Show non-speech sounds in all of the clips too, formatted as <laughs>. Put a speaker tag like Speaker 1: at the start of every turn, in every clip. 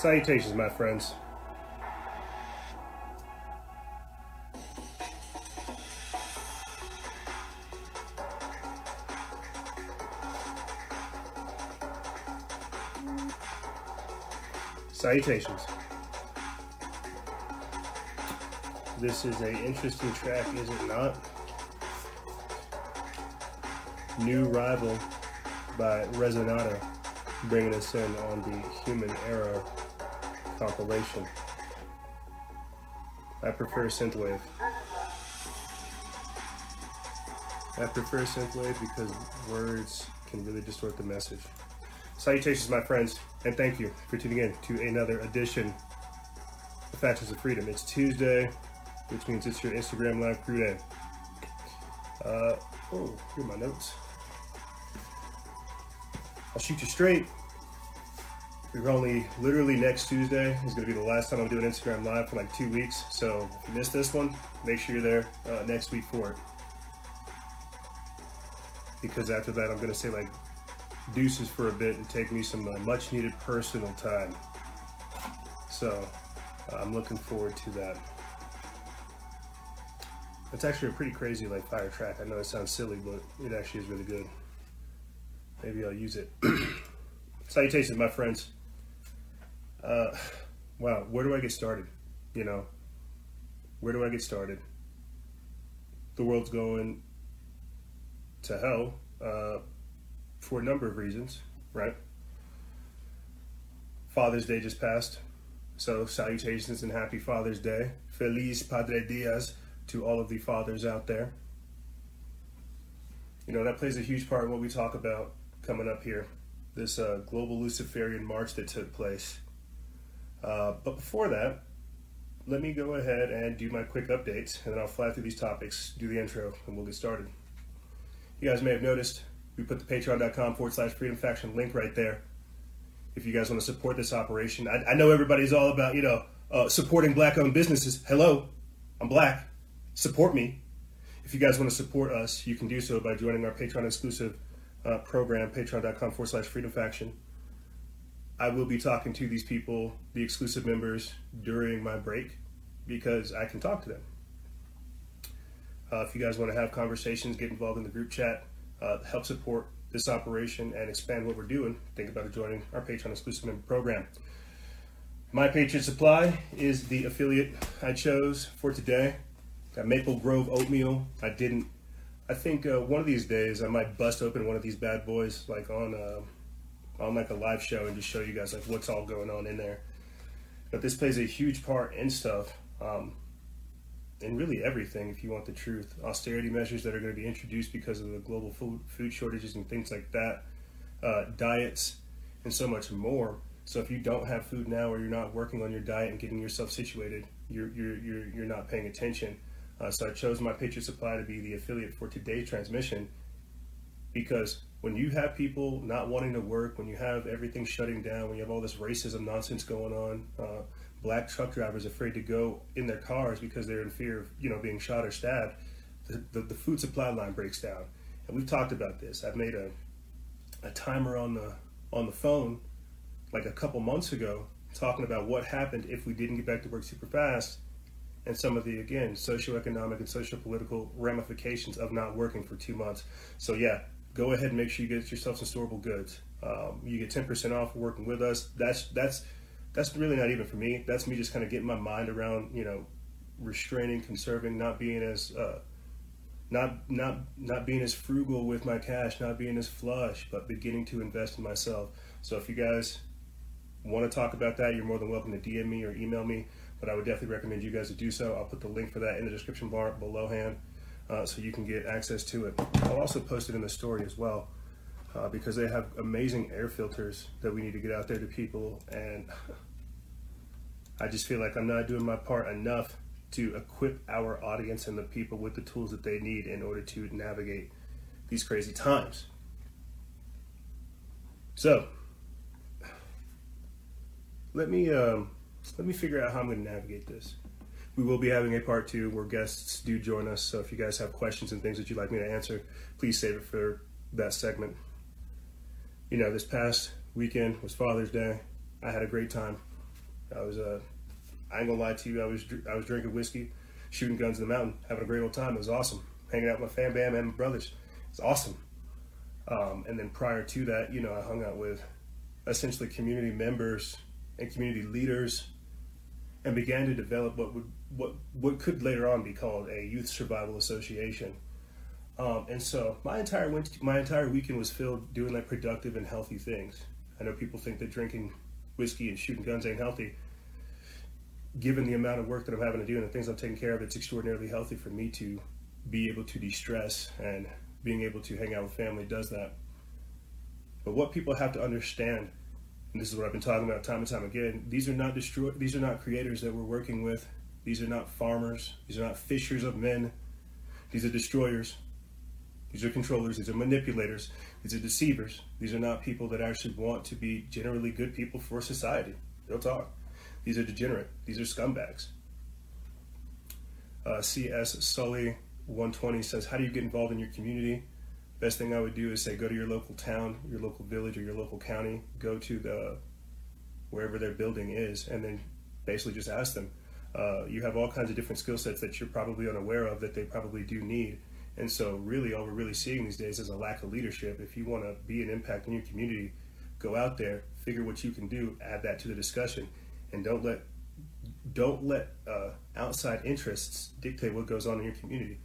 Speaker 1: Salutations, my friends. Salutations. This is a interesting track, is it not? New Rival by Resonado, bringing us in on the Human Era compilation. I prefer synthwave. I prefer synthwave because words can really distort the message. Salutations, my friends, and thank you for tuning in to another edition of Factions of Freedom. It's Tuesday, which means it's your Instagram Live crew day. Uh, oh, here are my notes. I'll shoot you straight. We're only literally next Tuesday is going to be the last time I'm doing Instagram Live for like two weeks. So if you missed this one, make sure you're there uh, next week for it. Because after that, I'm going to say like deuces for a bit and take me some uh, much needed personal time. So uh, I'm looking forward to that. It's actually a pretty crazy like fire track. I know it sounds silly, but it actually is really good. Maybe I'll use it. <clears throat> Salutations, my friends. Uh, wow, where do I get started? You know, where do I get started? The world's going to hell uh, for a number of reasons, right? Father's Day just passed, so salutations and happy Father's Day. Feliz Padre Dias to all of the fathers out there. You know, that plays a huge part in what we talk about coming up here. This uh, global Luciferian march that took place. Uh, but before that, let me go ahead and do my quick updates, and then I'll fly through these topics, do the intro, and we'll get started. You guys may have noticed we put the patreon.com forward slash freedom faction link right there. If you guys want to support this operation, I, I know everybody's all about, you know, uh, supporting black owned businesses. Hello, I'm black. Support me. If you guys want to support us, you can do so by joining our Patreon exclusive uh, program, patreon.com forward slash freedom faction. I will be talking to these people, the exclusive members, during my break because I can talk to them. Uh, if you guys want to have conversations, get involved in the group chat, uh, help support this operation and expand what we're doing, think about joining our Patreon exclusive member program. My Patriot Supply is the affiliate I chose for today. Got Maple Grove oatmeal. I didn't. I think uh, one of these days I might bust open one of these bad boys, like on uh, on like a live show, and just show you guys like what's all going on in there. But this plays a huge part in stuff. Um, in really everything, if you want the truth. Austerity measures that are going to be introduced because of the global food food shortages and things like that, uh, diets, and so much more. So if you don't have food now, or you're not working on your diet and getting yourself situated, you're you're you're, you're not paying attention. Uh, so I chose my Patriot Supply to be the affiliate for today's transmission because when you have people not wanting to work, when you have everything shutting down, when you have all this racism nonsense going on, uh, black truck drivers afraid to go in their cars because they're in fear of you know being shot or stabbed, the, the, the food supply line breaks down. And we've talked about this. I've made a a timer on the on the phone like a couple months ago talking about what happened if we didn't get back to work super fast and some of the again socioeconomic and social political ramifications of not working for two months. So yeah, go ahead and make sure you get yourself some storable goods. Um, you get ten percent off working with us. That's that's that's really not even for me. That's me just kind of getting my mind around you know restraining, conserving, not being as uh, not not not being as frugal with my cash, not being as flush, but beginning to invest in myself. So if you guys want to talk about that, you're more than welcome to DM me or email me but I would definitely recommend you guys to do so. I'll put the link for that in the description bar below hand uh, so you can get access to it. I'll also post it in the story as well uh, because they have amazing air filters that we need to get out there to people. And <laughs> I just feel like I'm not doing my part enough to equip our audience and the people with the tools that they need in order to navigate these crazy times. So, let me. Um, let me figure out how I'm going to navigate this. We will be having a part two where guests do join us. So if you guys have questions and things that you'd like me to answer, please save it for that segment. You know, this past weekend was Father's Day. I had a great time. I was uh, I ain't gonna lie to you. I was I was drinking whiskey, shooting guns in the mountain, having a great old time. It was awesome. Hanging out with my fam bam and my brothers. It's awesome. Um, and then prior to that, you know, I hung out with essentially community members and community leaders, and began to develop what would what what could later on be called a youth survival association. Um, and so my entire my entire weekend was filled doing like productive and healthy things. I know people think that drinking whiskey and shooting guns ain't healthy. Given the amount of work that I'm having to do and the things I'm taking care of, it's extraordinarily healthy for me to be able to de-stress and being able to hang out with family does that. But what people have to understand, and this is what I've been talking about time and time again, these are not destroy these are not creators that we're working with. These are not farmers. These are not fishers of men. These are destroyers. These are controllers. These are manipulators. These are deceivers. These are not people that actually want to be generally good people for society. Real talk. These are degenerate. These are scumbags. Uh, C.S. Sully 120 says, How do you get involved in your community? Best thing I would do is say, go to your local town, your local village, or your local county, go to the wherever their building is, and then basically just ask them. Uh, you have all kinds of different skill sets that you're probably unaware of that they probably do need. And so, really, all we're really seeing these days is a lack of leadership. If you want to be an impact in your community, go out there, figure what you can do, add that to the discussion, and don't let don't let uh, outside interests dictate what goes on in your community.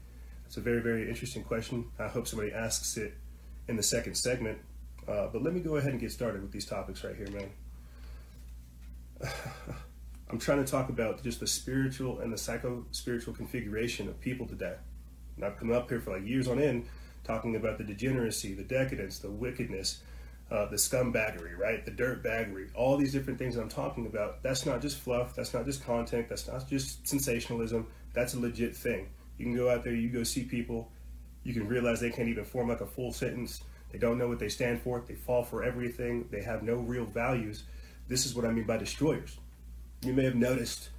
Speaker 1: It's a very, very interesting question. I hope somebody asks it in the second segment. Uh, but let me go ahead and get started with these topics right here, man. <sighs> <laughs> I'm trying to talk about just the spiritual and the psycho spiritual configuration of people today. And I've come up here for like years on end talking about the degeneracy, the decadence, the wickedness, uh, the scumbaggery, right? The dirtbaggery, all these different things that I'm talking about. That's not just fluff. That's not just content. That's not just sensationalism. That's a legit thing. You can go out there, you go see people, you can realize they can't even form like a full sentence. They don't know what they stand for. They fall for everything. They have no real values. This is what I mean by destroyers. You may have noticed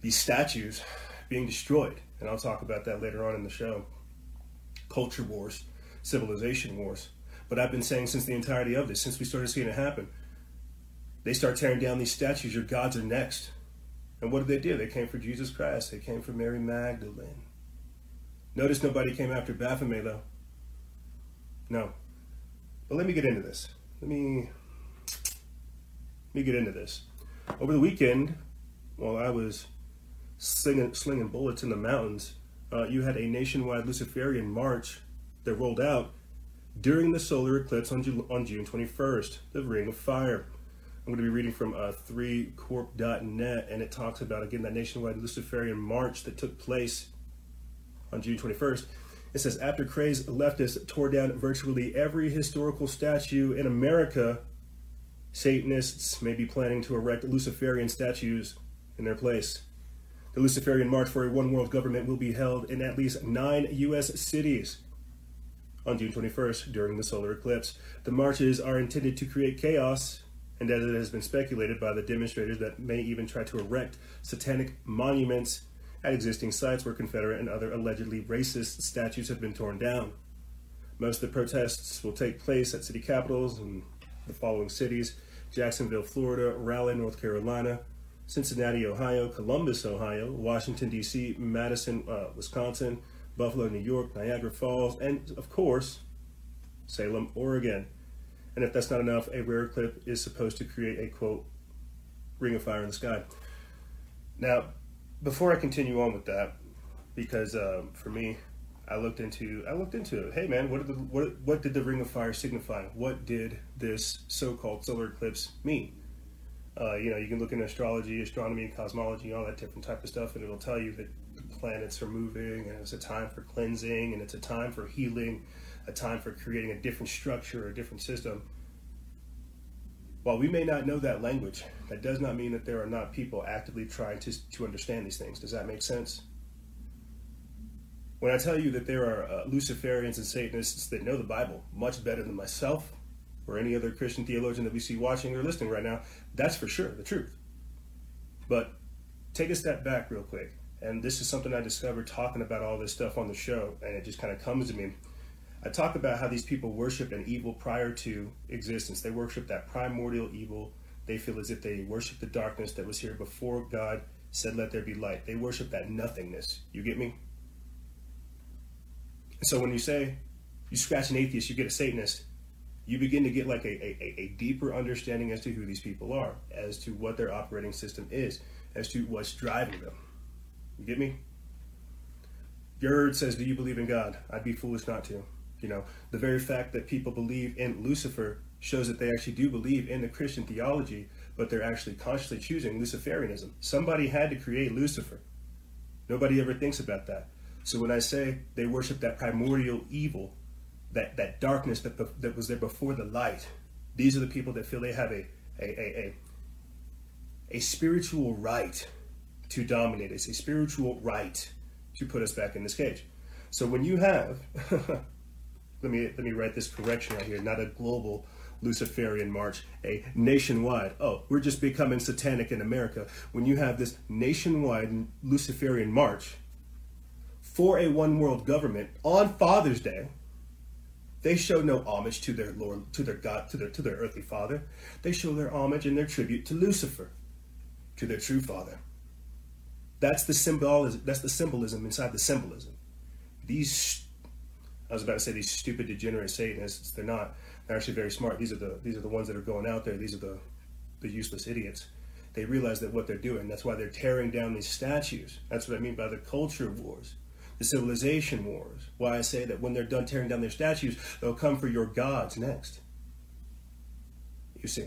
Speaker 1: these statues being destroyed, and I'll talk about that later on in the show. Culture wars, civilization wars. But I've been saying since the entirety of this, since we started seeing it happen, they start tearing down these statues. Your gods are next. And what did they do? They came for Jesus Christ. They came for Mary Magdalene. Notice nobody came after Baphomet, though. No. But let me get into this. Let me let me get into this. Over the weekend, while I was slinging, slinging bullets in the mountains, uh, you had a nationwide Luciferian march that rolled out during the solar eclipse on, Ju- on June 21st, the Ring of Fire. I'm going to be reading from uh, 3corp.net, and it talks about, again, that nationwide Luciferian march that took place on June 21st. It says, after crazed leftists tore down virtually every historical statue in America, Satanists may be planning to erect Luciferian statues in their place. The Luciferian March for a One World Government will be held in at least nine U.S. cities on June 21st during the solar eclipse. The marches are intended to create chaos and as it has been speculated by the demonstrators that may even try to erect satanic monuments at existing sites where Confederate and other allegedly racist statues have been torn down. Most of the protests will take place at city capitals in the following cities Jacksonville, Florida, Raleigh, North Carolina, Cincinnati, Ohio, Columbus, Ohio, Washington, D.C., Madison, uh, Wisconsin, Buffalo, New York, Niagara Falls, and of course, Salem, Oregon. And if that's not enough, a rare eclipse is supposed to create a quote, ring of fire in the sky. Now, before I continue on with that, because um, for me, I looked into I looked into it. Hey man, what did the what what did the ring of fire signify? What did this so-called solar eclipse mean? Uh, you know, you can look in astrology, astronomy, cosmology, all that different type of stuff, and it'll tell you that the planets are moving, and it's a time for cleansing, and it's a time for healing, a time for creating a different structure, a different system. While we may not know that language, that does not mean that there are not people actively trying to, to understand these things. Does that make sense? When I tell you that there are uh, Luciferians and Satanists that know the Bible much better than myself or any other Christian theologian that we see watching or listening right now, that's for sure the truth. But take a step back real quick. And this is something I discovered talking about all this stuff on the show, and it just kind of comes to me. I talk about how these people worship an evil prior to existence. They worship that primordial evil They feel as if they worship the darkness that was here before God said, Let there be light. They worship that nothingness. You get me? So when you say you scratch an atheist, you get a Satanist, you begin to get like a, a, a deeper understanding as to who these people are, as to what their operating system is, as to what's driving them. You get me? Gerd says, Do you believe in God? I'd be foolish not to. You know, the very fact that people believe in Lucifer shows that they actually do believe in the Christian theology, but they're actually consciously choosing Luciferianism. Somebody had to create Lucifer. Nobody ever thinks about that. So when I say they worship that primordial evil, that, that darkness that, that was there before the light, these are the people that feel they have a, a, a, a, a spiritual right to dominate us, a spiritual right to put us back in this cage. So when you have, <laughs> let me let me write this correction right here, not a global Luciferian march, a nationwide. Oh, we're just becoming satanic in America. When you have this nationwide Luciferian march for a one world government on Father's Day, they show no homage to their Lord, to their God, to their to their earthly father. They show their homage and their tribute to Lucifer, to their true father. That's the symbolism. That's the symbolism inside the symbolism. These, I was about to say these stupid degenerate Satanists. They're not. They're actually very smart. These are the these are the ones that are going out there. These are the the useless idiots. They realize that what they're doing. That's why they're tearing down these statues. That's what I mean by the culture wars, the civilization wars. Why I say that when they're done tearing down their statues, they'll come for your gods next. You see.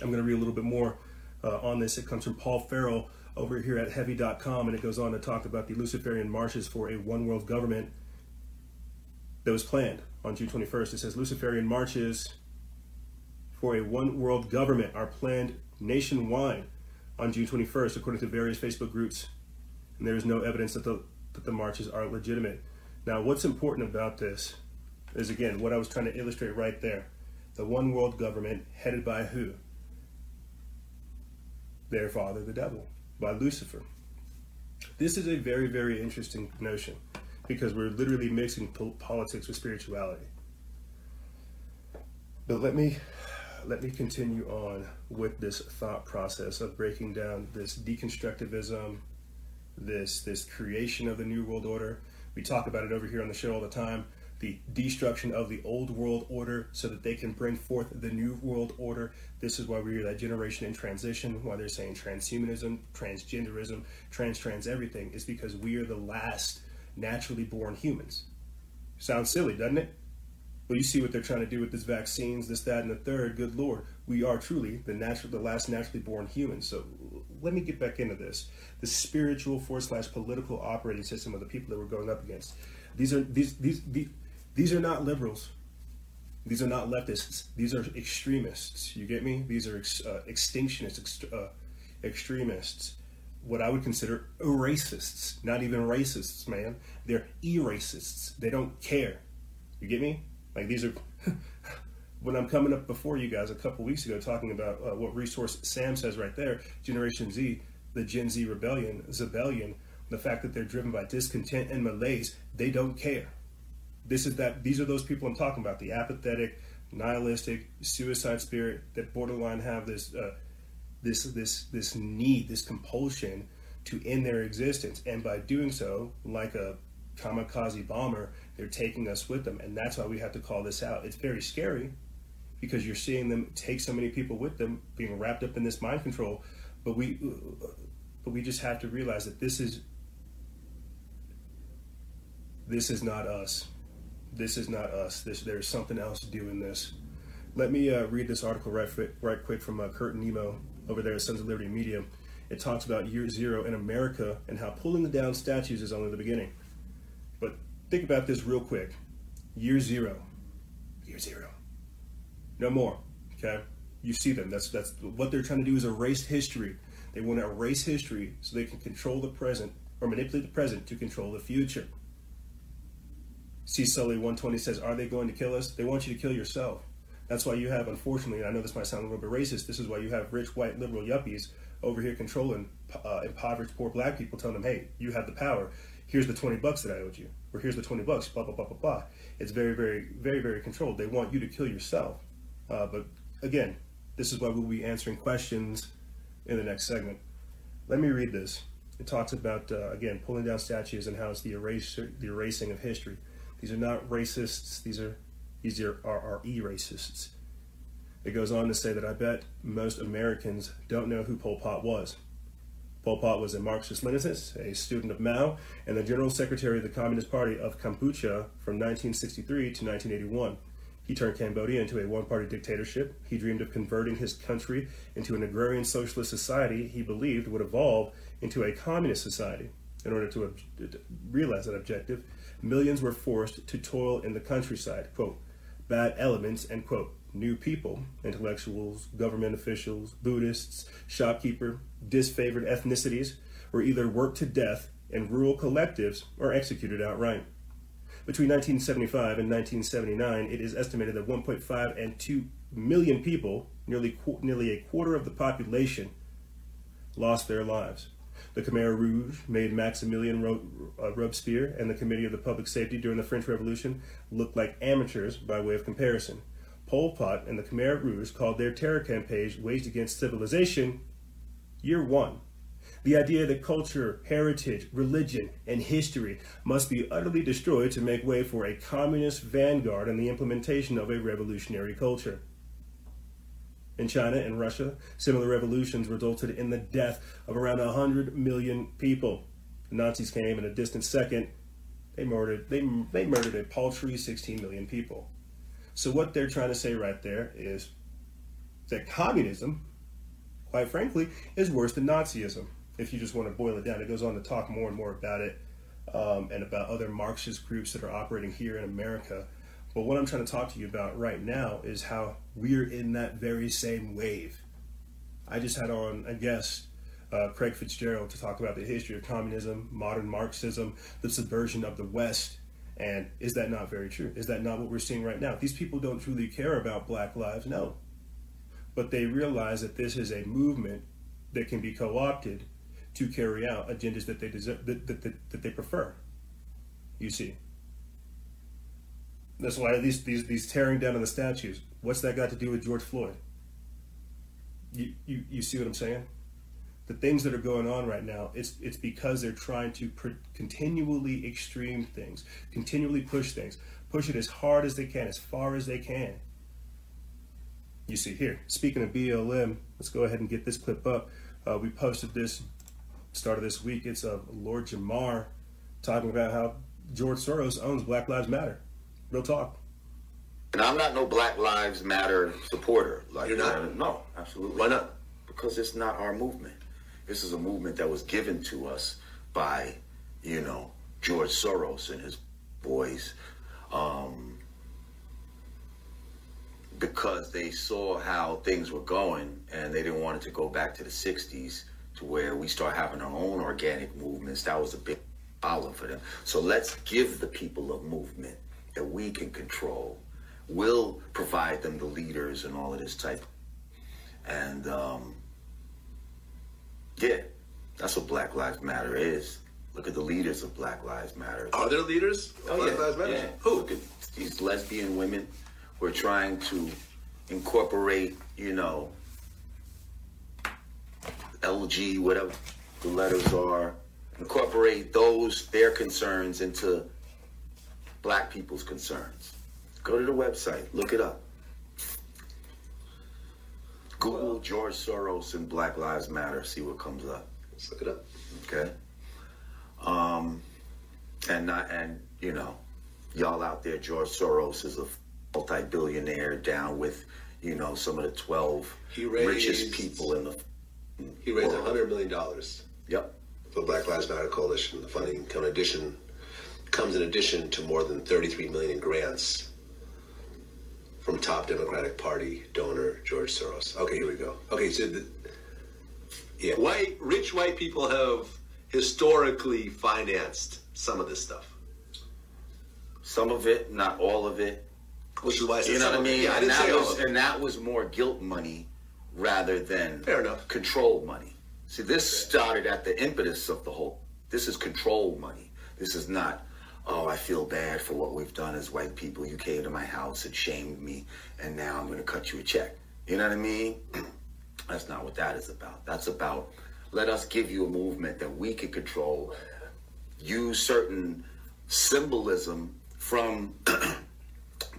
Speaker 1: I'm going to read a little bit more uh, on this. It comes from Paul Farrell over here at heavy.com, and it goes on to talk about the Luciferian marches for a one world government that was planned on June 21st. It says Luciferian marches for a one world government are planned nationwide on June 21st, according to various Facebook groups, and there is no evidence that the, that the marches are legitimate. Now, what's important about this is again what I was trying to illustrate right there the one world government headed by who? Their father, the devil by Lucifer. This is a very, very interesting notion because we're literally mixing politics with spirituality. But let me let me continue on with this thought process of breaking down this deconstructivism, this this creation of the new world order. We talk about it over here on the show all the time the destruction of the old world order so that they can bring forth the new world order. This is why we're that generation in transition, why they're saying transhumanism, transgenderism, trans trans everything, is because we are the last naturally born humans. Sounds silly, doesn't it? Well, you see what they're trying to do with this vaccines, this, that, and the third. Good Lord, we are truly the natural, the last naturally born humans. So let me get back into this: the spiritual force slash political operating system of the people that we're going up against. These are these these, these these are not liberals. These are not leftists. These are extremists. You get me? These are ex, uh, extinctionists, ex, uh, extremists. What I would consider racists. Not even racists, man. They're e-racists. They don't care. You get me? Like these are. <laughs> when I'm coming up before you guys a couple weeks ago talking about uh, what resource Sam says right there, Generation Z, the Gen Z rebellion, Zebellion, the fact that they're driven by discontent and malaise, they don't care. This is that these are those people I'm talking about, the apathetic, nihilistic, suicide spirit that borderline have this uh, this this this need, this compulsion to end their existence. And by doing so, like a kamikaze bomber, they're taking us with them. And that's why we have to call this out. It's very scary because you're seeing them take so many people with them, being wrapped up in this mind control. But we, but we just have to realize that this is this is not us this is not us. This there's something else doing this. Let me uh, read this article right, right quick from uh, Kurt Nimmo over there at Sons of Liberty Media. It talks about year zero in America and how pulling down statues is only the beginning. But think about this real quick. Year zero. Year zero. No more. Okay? You see them. That's that's what they're trying to do is erase history. They want to erase history so they can control the present or manipulate the present to control the future. See Sully 120 says, Are they going to kill us? They want you to kill yourself. That's why you have, unfortunately, and I know this might sound a little bit racist, this is why you have rich, white, liberal yuppies over here controlling uh, impoverished, poor black people, telling them, hey, you have the power. Here's the 20 bucks that I owed you. Or here's the 20 bucks, blah, blah, blah, blah, blah. It's very, very, very, very controlled. They want you to kill yourself. Uh, but again, This is why we'll be answering questions in the next segment. Let me read this. It talks about, uh, again, pulling down statues and how it's the, eraser, the erasing of history. These are not racists, these are, these are, are, are e-racists. It goes on to say that I bet most Americans don't know who Pol Pot was. Pol Pot was a Marxist Leninist, a student of Mao, and the General Secretary of the Communist Party of Kampuchea from 1963 to 1981. He turned Cambodia into a one party dictatorship. He dreamed of converting his country into an agrarian socialist society he believed would evolve into a communist society. In order to ob- realize that objective, millions were forced to toil in the countryside. Quote, bad elements, and quote, new people, intellectuals, government officials, Buddhists, shopkeeper, disfavored ethnicities, were either worked to death in rural collectives or executed outright. Between 1975 and 1979, it is estimated that 1.5 and 2 million people, nearly, nearly a quarter of the population, lost their lives. The Khmer Rouge made Maximilien uh, Robespierre and the Committee of the Public Safety during the French Revolution look like amateurs by way of comparison. Pol Pot and the Khmer Rouge called their terror campaigns waged against civilization year one. The idea that culture, heritage, religion, and history must be utterly destroyed to make way for a communist vanguard and the implementation of a revolutionary culture. In China and Russia, similar revolutions resulted in the death of around 100 million people. The Nazis came in a distant second. They murdered, they, they murdered a paltry 16 million people. So what they're trying to say right there is that communism, quite frankly, is worse than Nazism. If you just want to boil it down, it goes on to talk more and more about it um, and about other Marxist groups that are operating here in America. But what I'm trying to talk to you about right now is how we're in that very same wave. I just had on a guest, uh, Craig Fitzgerald, to talk about the history of communism, modern Marxism, the subversion of the West, and is that not very true? Is that not what we're seeing right now? These people don't truly care about Black lives, no. But they realize that this is a movement that can be co opted to carry out agendas that they, deserve, that, that, that, that they prefer. You see. That's why these, these, these tearing down of the statues, what's that got to do with George Floyd? You, you, you see what I'm saying? the things that are going on right now, it's it's because they're trying to pr- continually extreme things, continually push things, push it as hard as they can, as far as they can. You see here. Speaking of BLM, let's go ahead and get this clip up. Uh, we posted this start of this week. It's of Lord Jamar talking about how George Soros owns Black Lives Matter. Real talk.
Speaker 2: And I'm not no Black Lives Matter supporter.
Speaker 3: Like you're not.
Speaker 2: Uh, no, absolutely.
Speaker 3: Why not?
Speaker 2: Because it's not our movement. This is a movement that was given to us by, you know, George Soros and his boys, um, because they saw how things were going and they didn't want it to go back to the 60s to where we start having our own organic movements. That was a big problem for them. So let's give the people a movement that we can control. We'll provide them the leaders and all of this type. And um, yeah, that's what Black Lives Matter is. Look at the leaders of Black Lives Matter.
Speaker 3: Are there leaders?
Speaker 2: Oh,
Speaker 3: Black
Speaker 2: yeah,
Speaker 3: Lives Matter?
Speaker 2: Yeah.
Speaker 3: Who?
Speaker 2: Look at these lesbian women who are trying to incorporate, you know, LG, whatever the letters are, incorporate those, their concerns into black people's concerns. Go to the website, look it up. Google George Soros and Black Lives Matter. See what comes up.
Speaker 3: Let's look it up.
Speaker 2: Okay. Um, and not and you know, y'all out there, George Soros is a multi-billionaire down with you know some of the twelve
Speaker 3: He raised-
Speaker 2: richest people in the.
Speaker 3: He raised
Speaker 2: world.
Speaker 3: hundred million dollars
Speaker 2: Yep.
Speaker 3: for Black Lives Matter Coalition. The funding come in addition comes in addition to more than 33 million in grants from top Democratic Party donor George Soros. Okay, here we go. Okay, so the, yeah, white rich white people have historically financed some of this stuff,
Speaker 2: Some of it, not all of it.
Speaker 3: Which is why I said
Speaker 2: You know what I mean?
Speaker 3: Yeah, I
Speaker 2: and that was and that was more guilt money rather than
Speaker 3: Fair enough.
Speaker 2: control money. See, this started at the impetus of the whole. This is control money. This is not. Oh, I feel bad for what we've done as white people. You came to my house and shamed me, and now I'm going to cut you a check. You know what I mean? <clears throat> That's not what that is about. That's about let us give you a movement that we can control, use certain symbolism from <clears throat>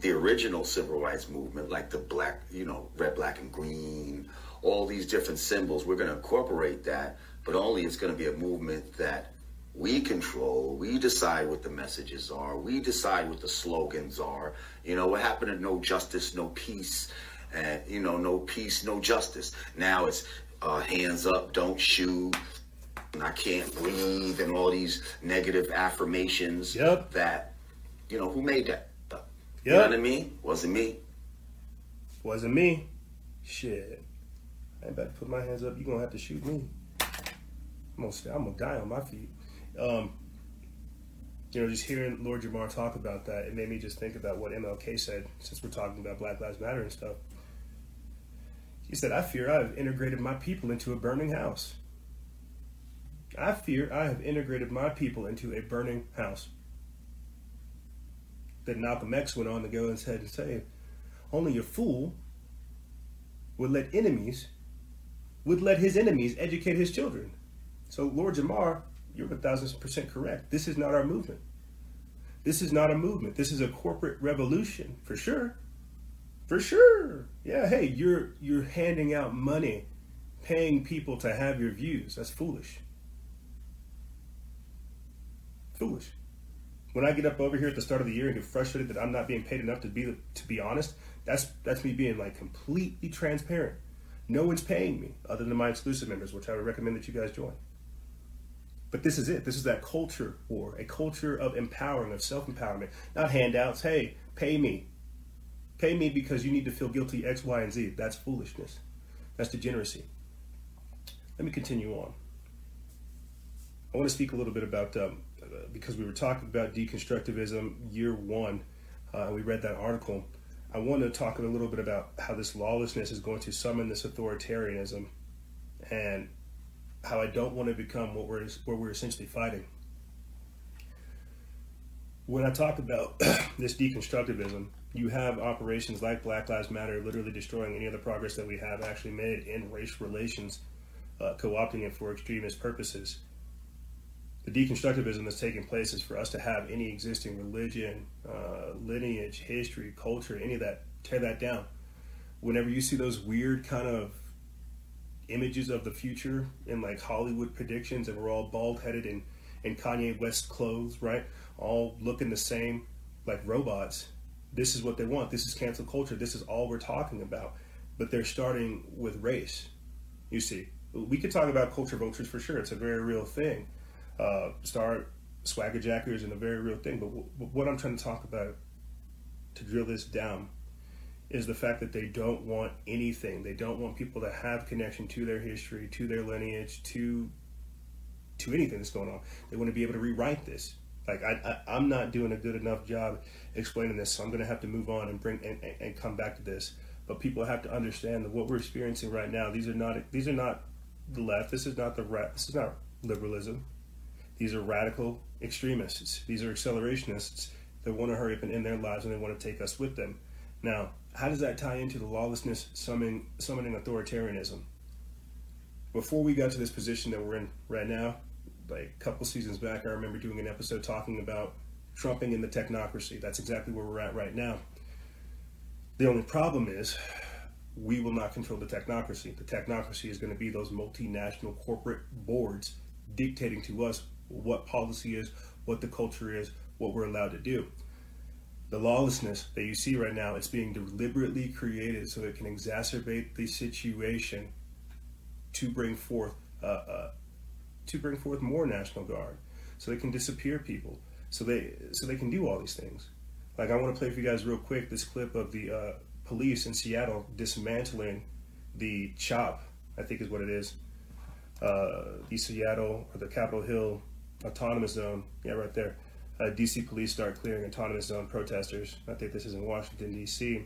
Speaker 2: the original civil rights movement, like the black, you know, red, black, and green, all these different symbols. We're going to incorporate that, but only it's going to be a movement that we control. We decide what the messages are. We decide what the slogans are. You know, what happened to no justice, no peace, and, you know, no peace, no justice. Now it's uh, hands up, don't shoot, and I can't breathe, and all these negative affirmations.
Speaker 1: Yep.
Speaker 2: That, you know, who made that? You know what I mean? Wasn't me.
Speaker 1: Wasn't me. Shit. I ain't about to put my hands up. You're going to have to shoot me. I'm going to I'm gonna die on my feet. Um, you know, just hearing Lord Jamar talk about that, it made me just think about what MLK said, since we're talking about Black Lives Matter and stuff. He said, I fear I have integrated my people into a burning house. I fear I have integrated my people into a burning house. Then Malcolm X went on to go and said and say, only a fool would let enemies would let his enemies educate his children. So Lord Jamar, you're a thousand percent correct. This is not our movement. This is not a movement. This is a corporate revolution for sure. For sure. Yeah, hey, you're you're handing out money, paying people to have your views. That's foolish. Foolish. When I get up over here at the start of the year and get frustrated that I'm not being paid enough to be to be honest, that's that's me being like completely transparent. No one's paying me other than my exclusive members, which I would recommend that you guys join. But this is it. This is that culture war, a culture of empowering, of self empowerment, not handouts. Hey, pay me. Pay me because you need to feel guilty X, Y, and Z. That's foolishness. That's degeneracy. Let me continue on. I want to speak a little bit about, um, because we were talking about deconstructivism year one, uh, we read that article. I want to talk a little bit about how this lawlessness is going to summon this authoritarianism and how I don't want to become what we're what we're essentially fighting. When I talk about <clears throat> this deconstructivism, you have operations like Black Lives Matter literally destroying any of the progress that we have actually made in race relations, uh, co-opting it for extremist purposes. The deconstructivism that's taking place is for us to have any existing religion, uh, lineage, history, culture, any of that, tear that down. Whenever you see those weird kind of images of the future in like Hollywood predictions, and we're all bald headed in, in Kanye West clothes, right? All looking the same, like robots. This is what they want. This is cancel culture. This is all we're talking about. But they're starting with race. You see, we could talk about culture vultures for sure. It's a very real thing. Uh, start swagger jackers and a very real thing. But w- what I'm trying to talk about to drill this down is the fact that they don't want anything. They don't want people to have connection to their history, to their lineage, to to anything that's going on. They want to be able to rewrite this. Like I, I I'm not doing a good enough job explaining this, so I'm going to have to move on and bring and, and, and come back to this. But people have to understand that what we're experiencing right now. These are not these are not the left. This is not the right. this is not liberalism. These are radical extremists. These are accelerationists that want to hurry up and end their lives and they want to take us with them. Now, how does that tie into the lawlessness summoning, summoning authoritarianism? Before we got to this position that we're in right now, like a couple seasons back, I remember doing an episode talking about trumping in the technocracy. That's exactly where we're at right now. The only problem is we will not control the technocracy. The technocracy is going to be those multinational corporate boards dictating to us what policy is, what the culture is, what we're allowed to do. The lawlessness that you see right now, it's being deliberately created so it can exacerbate the situation to bring forth uh, uh, to bring forth more National Guard, so they can disappear people, so they so they can do all these things. Like I want to play for you guys real quick this clip of the uh, police in Seattle dismantling the CHOP, I think is what it is, uh, the Seattle or the Capitol Hill autonomous zone. Yeah, right there. Uh, DC police start clearing autonomous zone protesters. I think this is in Washington D.C.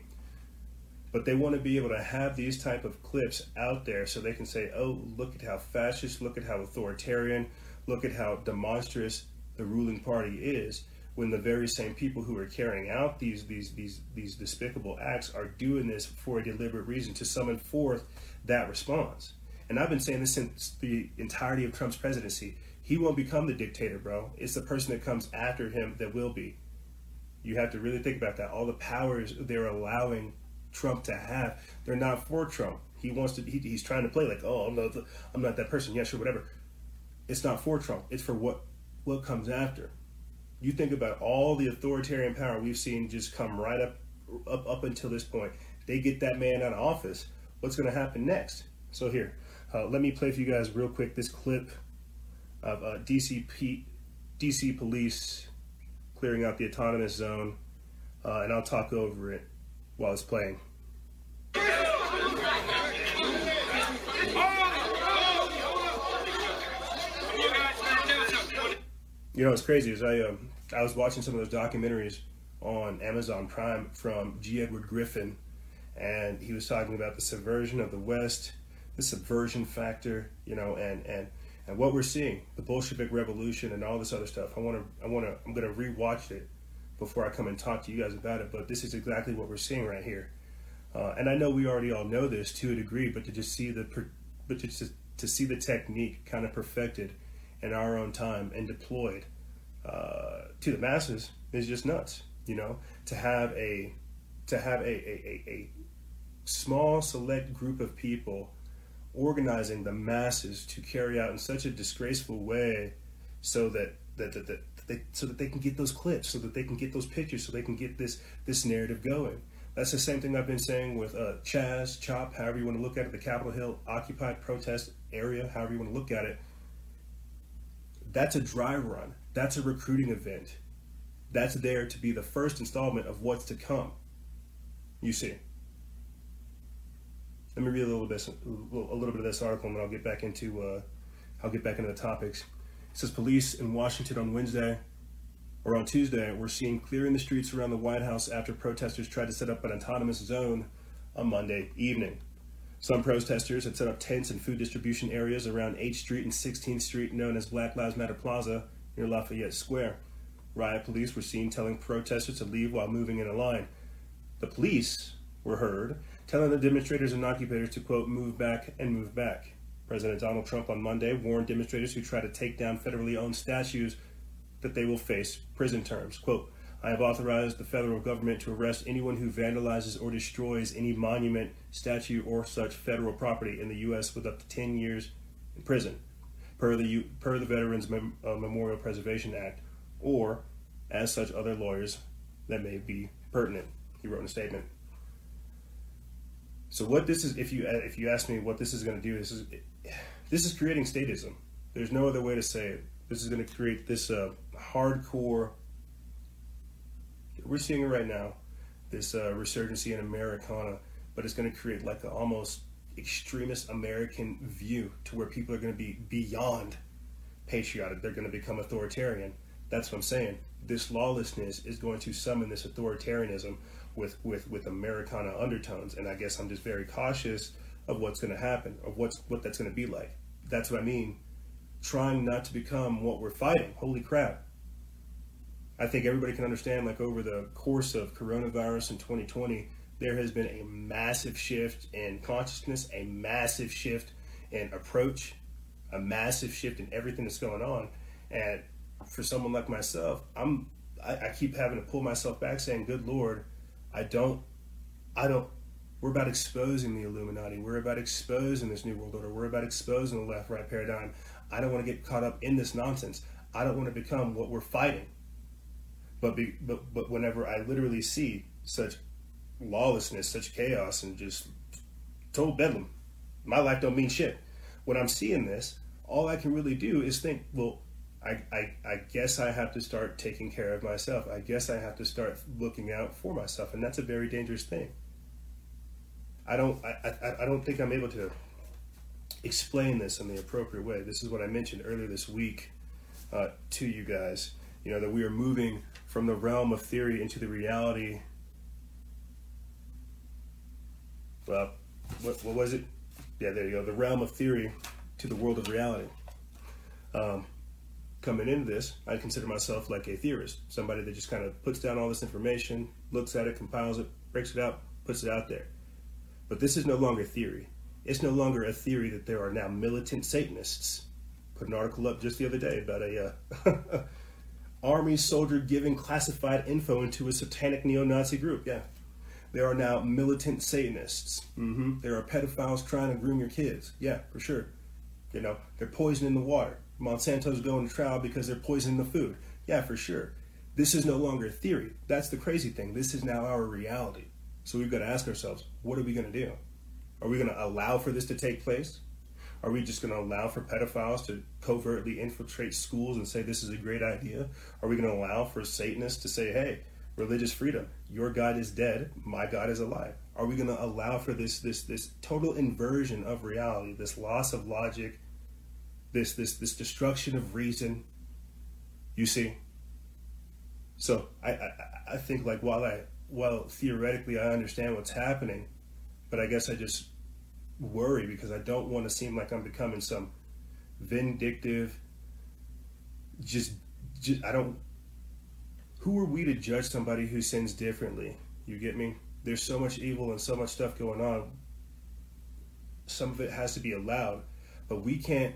Speaker 1: But they want to be able to have these type of clips out there so they can say, "Oh, look at how fascist, look at how authoritarian, look at how demonstrous the ruling party is." when the very same people who are carrying out these these these these despicable acts are doing this for a deliberate reason to summon forth that response. And I've been saying this since the entirety of Trump's presidency. He won't become the dictator, bro. It's the person that comes after him that will be. You have to really think about that. All the powers they're allowing Trump to have, they're not for Trump. He wants to. He, he's trying to play like, oh, I'm not. The, I'm not that person. Yeah, sure, whatever. It's not for Trump. It's for what what comes after. You think about all the authoritarian power we've seen just come right up up up until this point. They get that man out of office. What's going to happen next? So here, uh, let me play for you guys real quick this clip of uh, DCP, DC police clearing out the autonomous zone, uh, and I'll talk over it while it's playing. You know, it's crazy is I um, I was watching some of those documentaries on Amazon Prime from G. Edward Griffin, and he was talking about the subversion of the West, the subversion factor, you know, and and and what we're seeing, the Bolshevik Revolution, and all this other stuff. I want to, I want to, I'm going to rewatch it before I come and talk to you guys about it. But this is exactly what we're seeing right here, uh, and I know we already all know this to a degree, but to just see the, but to just to see the technique kind of perfected in our own time and deployed uh, to the masses is just nuts. You know, to have a to have a, a, a, a small select group of people organizing the masses to carry out in such a disgraceful way so that that, that, that they, so that they can get those clips so that they can get those pictures so they can get this this narrative going. That's the same thing i've been saying with uh, chaz chop however you want to look at it the capitol hill occupied protest area however you want to look at it. That's a dry run. That's a recruiting event. That's there to be the first installment of what's to come. You see let me read a little bit, a little bit of this article, and then I'll get back into, uh, I'll get back into the topics. It says police in Washington on Wednesday or on Tuesday were seen clearing the streets around the White House after protesters tried to set up an autonomous zone on Monday evening. Some protesters had set up tents and food distribution areas around 8th Street and 16th Street, known as Black Lives Matter Plaza, near Lafayette Square. Riot police were seen telling protesters to leave while moving in a line. The police were heard telling the demonstrators and occupiers to, quote, move back and move back. President Donald Trump on Monday warned demonstrators who try to take down federally owned statues that they will face prison terms. Quote, I have authorized the federal government to arrest anyone who vandalizes or destroys any monument, statue, or such federal property in the U.S. with up to 10 years in prison, per the, U- per the Veterans Mem- uh, Memorial Preservation Act, or as such other lawyers that may be pertinent, he wrote in a statement. So what this is, if you if you ask me what this is going to do, this is this is creating statism. There's no other way to say it. This is going to create this uh, hardcore. We're seeing it right now, this uh, resurgency in Americana, but it's going to create like an almost extremist American view to where people are going to be beyond patriotic. They're going to become authoritarian. That's what I'm saying. This lawlessness is going to summon this authoritarianism with with with Americana undertones, and I guess I'm just very cautious of what's going to happen, of what's what that's going to be like. That's what I mean. Trying not to become what we're fighting. Holy crap! I think everybody can understand. Like over the course of coronavirus in 2020, there has been a massive shift in consciousness, a massive shift in approach, a massive shift in everything that's going on, and for someone like myself, I'm I, I keep having to pull myself back, saying, "Good Lord." I don't, I don't, we're about exposing the Illuminati. We're about exposing this New World Order. We're about exposing the left right paradigm. I don't want to get caught up in this nonsense. I don't want to become what we're fighting. But, be, but, but whenever I literally see such lawlessness, such chaos, and just total bedlam, my life don't mean shit. When I'm seeing this, all I can really do is think, well, I, I, I guess I have to start taking care of myself. I guess I have to start looking out for myself, and that's a very dangerous thing. I don't I, I, I don't think I'm able to explain this in the appropriate way. This is what I mentioned earlier this week uh, to you guys. You know that we are moving from the realm of theory into the reality. Well, what, what was it? Yeah, there you go. The realm of theory to the world of reality. Um, coming into this, I consider myself like a theorist, somebody that just kind of puts down all this information, looks at it, compiles it, breaks it out, puts it out there. But this is no longer theory. It's no longer a theory that there are now militant Satanists. Put an article up just the other day about a uh, <laughs> army soldier giving classified info into a satanic neo-Nazi group. Yeah, there are now militant Satanists. Mm-hmm. There are pedophiles trying to groom your kids. Yeah, for sure. You know, they're poisoning the water. Monsanto's going to trial because they're poisoning the food. Yeah, for sure. This is no longer a theory. That's the crazy thing. This is now our reality. So we've got to ask ourselves, what are we going to do? Are we going to allow for this to take place? Are we just going to allow for pedophiles to covertly infiltrate schools and say this is a great idea? Are we going to allow for Satanists to say, hey, religious freedom, your God is dead, my God is alive? Are we going to allow for this this this total inversion of reality, this loss of logic, this this this destruction of reason. You see. So I, I I think like while I while theoretically I understand what's happening, but I guess I just worry because I don't want to seem like I'm becoming some vindictive. Just, just I don't. Who are we to judge somebody who sins differently? You get me? There's so much evil and so much stuff going on. Some of it has to be allowed, but we can't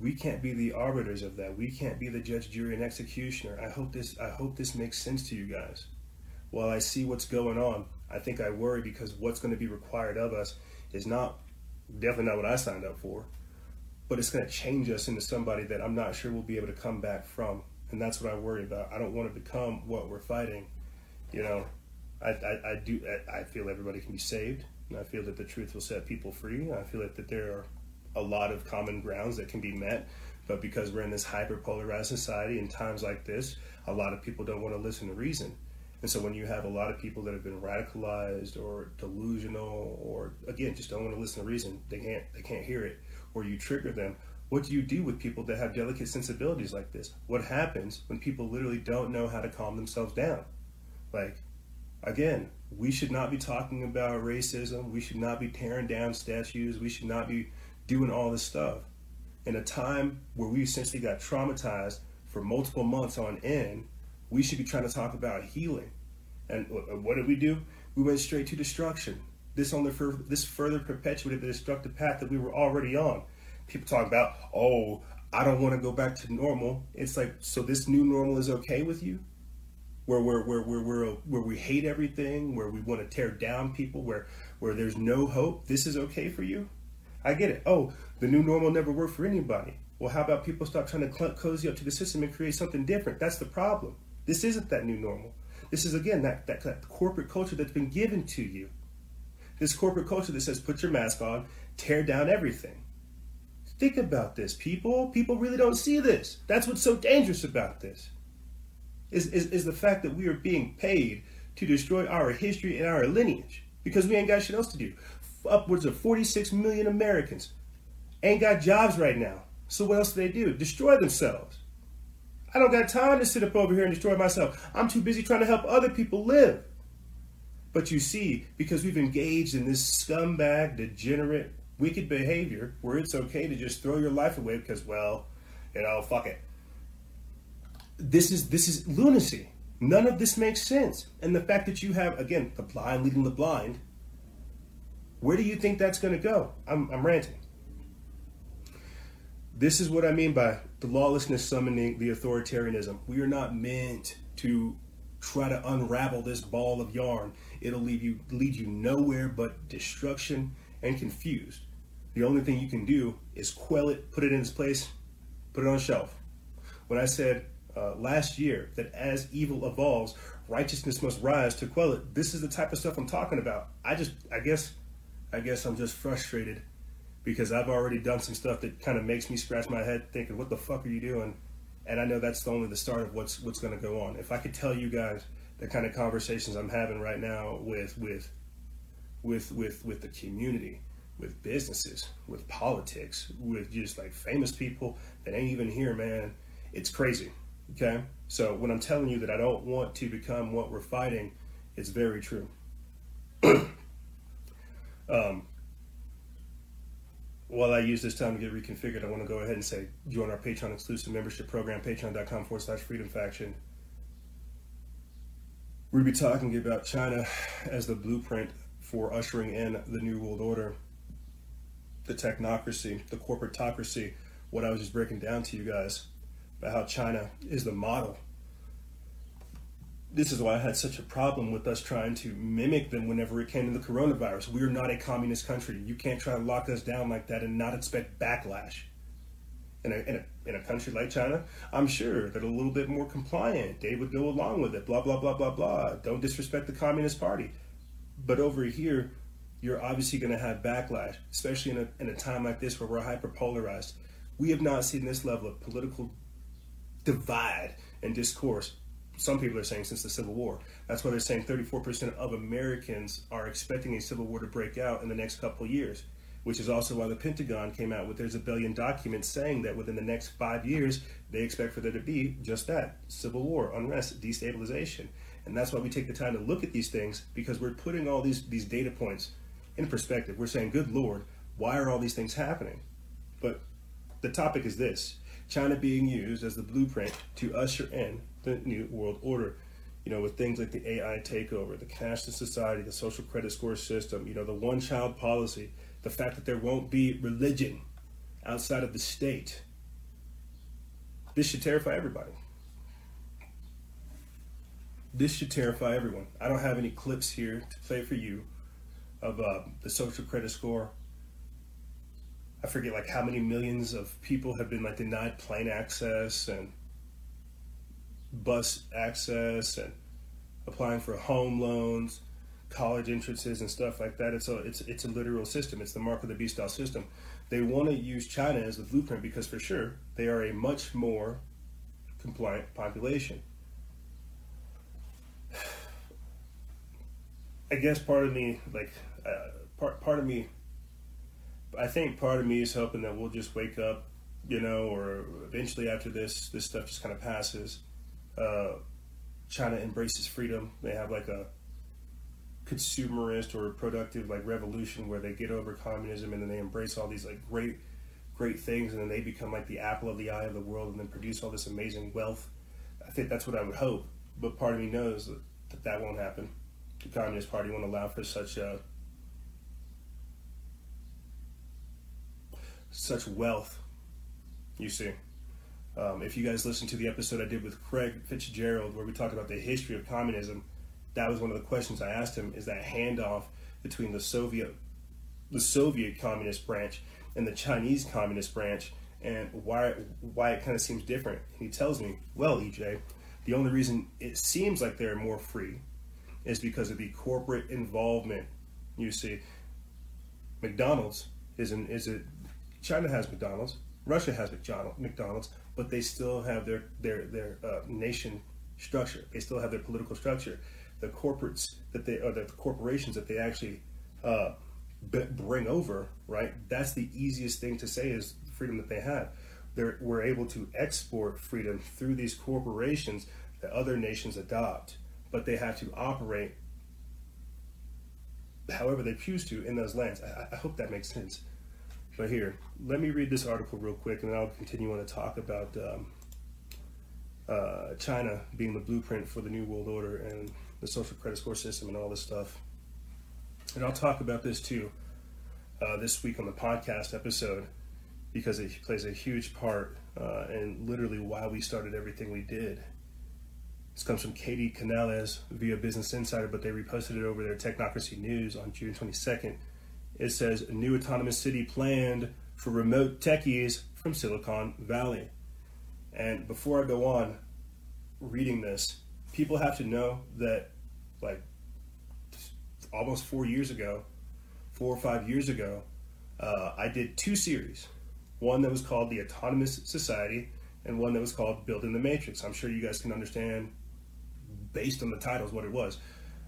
Speaker 1: we can't be the arbiters of that. We can't be the judge, jury, and executioner. I hope this I hope this makes sense to you guys. While I see what's going on, I think I worry because what's going to be required of us is not definitely not what I signed up for, but it's going to change us into somebody that I'm not sure we'll be able to come back from, and that's what I worry about. I don't want to become what we're fighting. You know, I I, I do I, I feel everybody can be saved, and I feel that the truth will set people free. I feel like that there are a lot of common grounds that can be met. But because we're in this hyper polarized society in times like this, a lot of people don't want to listen to reason. And so when you have a lot of people that have been radicalized or delusional or again just don't want to listen to reason, they can't they can't hear it, or you trigger them. What do you do with people that have delicate sensibilities like this? What happens when people literally don't know how to calm themselves down? Like again, we should not be talking about racism. We should not be tearing down statues. We should not be doing all this stuff in a time where we essentially got traumatized for multiple months on end we should be trying to talk about healing. And uh, uh, what did we do? We went straight to destruction. This only this further perpetuated the destructive path that we were already on. People talk about oh i don't want to go back to normal. It's like so this new normal is okay with you? Where where where where where, where we hate everything where we want to tear down people where where there's no hope? This is okay for you I get it. Oh, the new normal never worked for anybody. Well, how about people stop trying to cozy up to the system and create something different? That's the problem. This isn't that new normal. This is again that, that, that corporate culture that's been given to you. This corporate culture that says put your mask on, tear down everything. Think about this, people. People really don't see this. That's what's so dangerous about this. Is, is, is the fact that we are being paid to destroy our history and our lineage because we ain't got shit else to do upwards of 46 million Americans ain't got jobs right now. So what else do they do? Destroy themselves. I don't got time to sit up over here and destroy myself. I'm too busy trying to help other people live. But you see, because we've engaged in this scumbag, degenerate, wicked behavior where it's okay to just throw your life away because, well, you know, fuck it. This is this is lunacy. None of this makes sense. And the fact that you have, again, the blind leading the blind, where do you think that's going to go? I'm, I'm ranting. This is what I mean by the lawlessness summoning the authoritarianism. We are not meant to try to unravel this ball of yarn. It'll leave you lead you nowhere but destruction and confused. The only thing you can do is quell it, put it in its place, put it on a shelf. When I said uh, last year that as evil evolves, righteousness must rise to quell it, this is the type of stuff I'm talking about. I just, I guess, I guess I'm just frustrated because I've already done some stuff that kind of makes me scratch my head thinking, what the fuck are you doing? And I know that's only the start of what's what's going to go on. If I could tell you guys the kind of conversations I'm having right now with with with with with the community, with businesses, with politics, with just like famous people that ain't even here, man, it's crazy. Okay? So when I'm telling you that I don't want to become what we're fighting, it's very true. <clears throat> Um, while I use this time to get reconfigured, I want to go ahead and say join our Patreon exclusive membership program, patreon.com forward slash freedom faction. We'll be talking about China as the blueprint for ushering in the New World Order, the technocracy, the corporatocracy, what I was just breaking down to you guys about how China is the model this is why I had such a problem with us trying to mimic them whenever it came to the coronavirus. We're not a communist country. You can't try to lock us down like that and not expect backlash. In a, in a, in a country like China, I'm sure that a little bit more compliant, they would go along with it, blah, blah, blah, blah, blah. Don't disrespect the Communist Party. But over here, you're obviously going to have backlash, especially in a, in a time like this where we're hyper polarized. We have not seen this level of political divide and discourse some people are saying since the Civil War. That's why they're saying 34% of Americans are expecting a civil war to break out in the next couple of years, which is also why the Pentagon came out with their Zbellion document saying that within the next five years, they expect for there to be just that civil war, unrest, destabilization. And that's why we take the time to look at these things because we're putting all these, these data points in perspective. We're saying, good Lord, why are all these things happening? But the topic is this China being used as the blueprint to usher in the new world order. You know, with things like the AI takeover, the cashless society, the social credit score system, you know, the one child policy, the fact that there won't be religion outside of the state. This should terrify everybody. This should terrify everyone. I don't have any clips here to play for you of uh, the social credit score. I forget like how many millions of people have been like denied plane access and bus access and applying for home loans, college entrances and stuff like that. It's a it's it's a literal system. It's the mark of the beast style system. They want to use China as the blueprint because for sure they are a much more compliant population. <sighs> I guess part of me like uh, part part of me I think part of me is hoping that we'll just wake up, you know, or eventually after this this stuff just kind of passes uh, China embraces freedom. They have like a consumerist or productive like revolution where they get over communism and then they embrace all these like great great things and then they become like the apple of the eye of the world and then produce all this amazing wealth. I think that's what I would hope, but part of me knows that that, won't happen. The Communist Party won't allow for such a such wealth. You see. Um, if you guys listen to the episode I did with Craig Fitzgerald, where we talk about the history of communism, that was one of the questions I asked him: is that handoff between the Soviet, the Soviet communist branch and the Chinese communist branch, and why why it kind of seems different. And he tells me, well, EJ, the only reason it seems like they're more free is because of the corporate involvement. You see, McDonald's is an is a China has McDonald's, Russia has McDonald's, but they still have their their their uh, nation structure. They still have their political structure. The corporates that they or the corporations that they actually uh, b- bring over, right? That's the easiest thing to say is freedom that they have. They're, we're able to export freedom through these corporations that other nations adopt, but they have to operate however they choose to in those lands. I, I hope that makes sense. But here, let me read this article real quick, and then I'll continue on to talk about um, uh, China being the blueprint for the New World Order and the social credit score system and all this stuff. And I'll talk about this too uh, this week on the podcast episode because it plays a huge part uh, in literally why we started everything we did. This comes from Katie Canales via Business Insider, but they reposted it over their Technocracy News on June 22nd it says new autonomous city planned for remote techies from Silicon Valley. And before I go on reading this, people have to know that, like, almost four years ago, four or five years ago, uh, I did two series. One that was called The Autonomous Society, and one that was called Building the Matrix. I'm sure you guys can understand, based on the titles, what it was.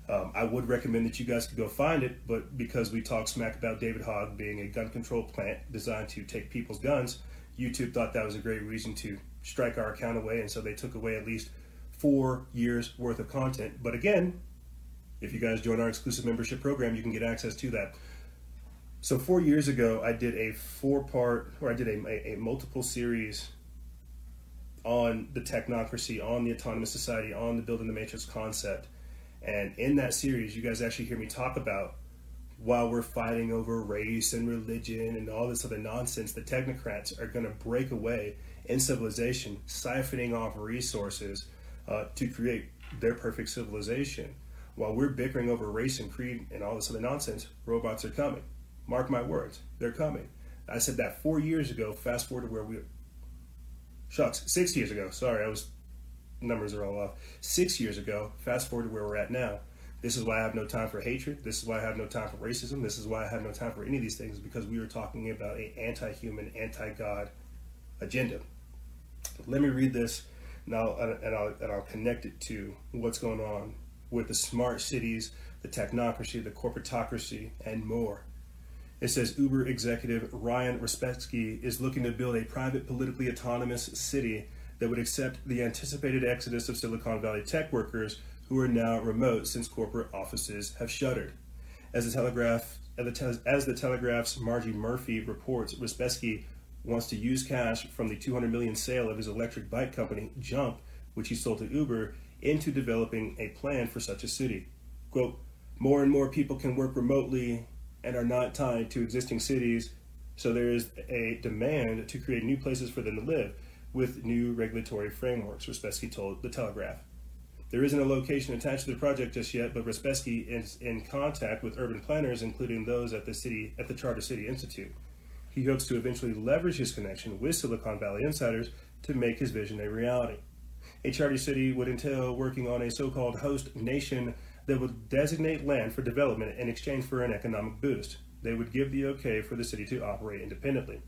Speaker 1: Um, I would recommend that you guys could go find it, but because we talk smack about David Hogg being a gun control plant designed to take people's guns, YouTube thought that was a great reason to strike our account away, and so they took away at least four years worth of content. But again, if you guys join our exclusive membership program, you can get access to that. So four years ago, I did a four-part, or I did a, a, a multiple series on the technocracy, on the autonomous society, on the building the matrix concept. And in that series, you guys actually hear me talk about while we're fighting over race and religion and all this other nonsense, the technocrats are going to break away in civilization, siphoning off resources uh, to create their perfect civilization. While we're bickering over race and creed and all this other nonsense, robots are coming. Mark my words, they're coming. I said that four years ago. Fast forward to where we, shucks, six years ago. Sorry, I was numbers are all off. Six years ago. Fast forward to where we're at now. This is why I have no time for hatred. This is why I have no time for racism. This is why I have no time for any of these things because we are talking about an anti-human, anti-God agenda. Let me read this, I'll, and I'll, and I'll connect it to what's going on with the smart cities, the technocracy, the corporatocracy, and more. It says Uber executive Ryan Respetsky is looking to build a private, politically autonomous city that would accept the anticipated exodus of Silicon Valley tech workers who are now remote since corporate offices have shuttered. As the Telegraph, as the Telegraph's Margi Murphy reports, Respetsky wants to use cash from the 200 million sale of his electric bike company, Jump, which he sold to Uber, into developing a plan for such a city. Quote, more and more people can work remotely and are not tied to existing cities, so there is a demand to create new places for them to live with new regulatory frameworks, Respetsky told The Telegraph. There isn't a location attached to the project just yet, but Respetsky is in contact with urban planners, including those at the city at the Charter City Institute. He hopes to eventually leverage his connection with Silicon Valley insiders to make his vision a reality. A charter city would entail working on a so-called host nation that would designate land for development in exchange for an economic boost. They would give the okay for the city to operate independently.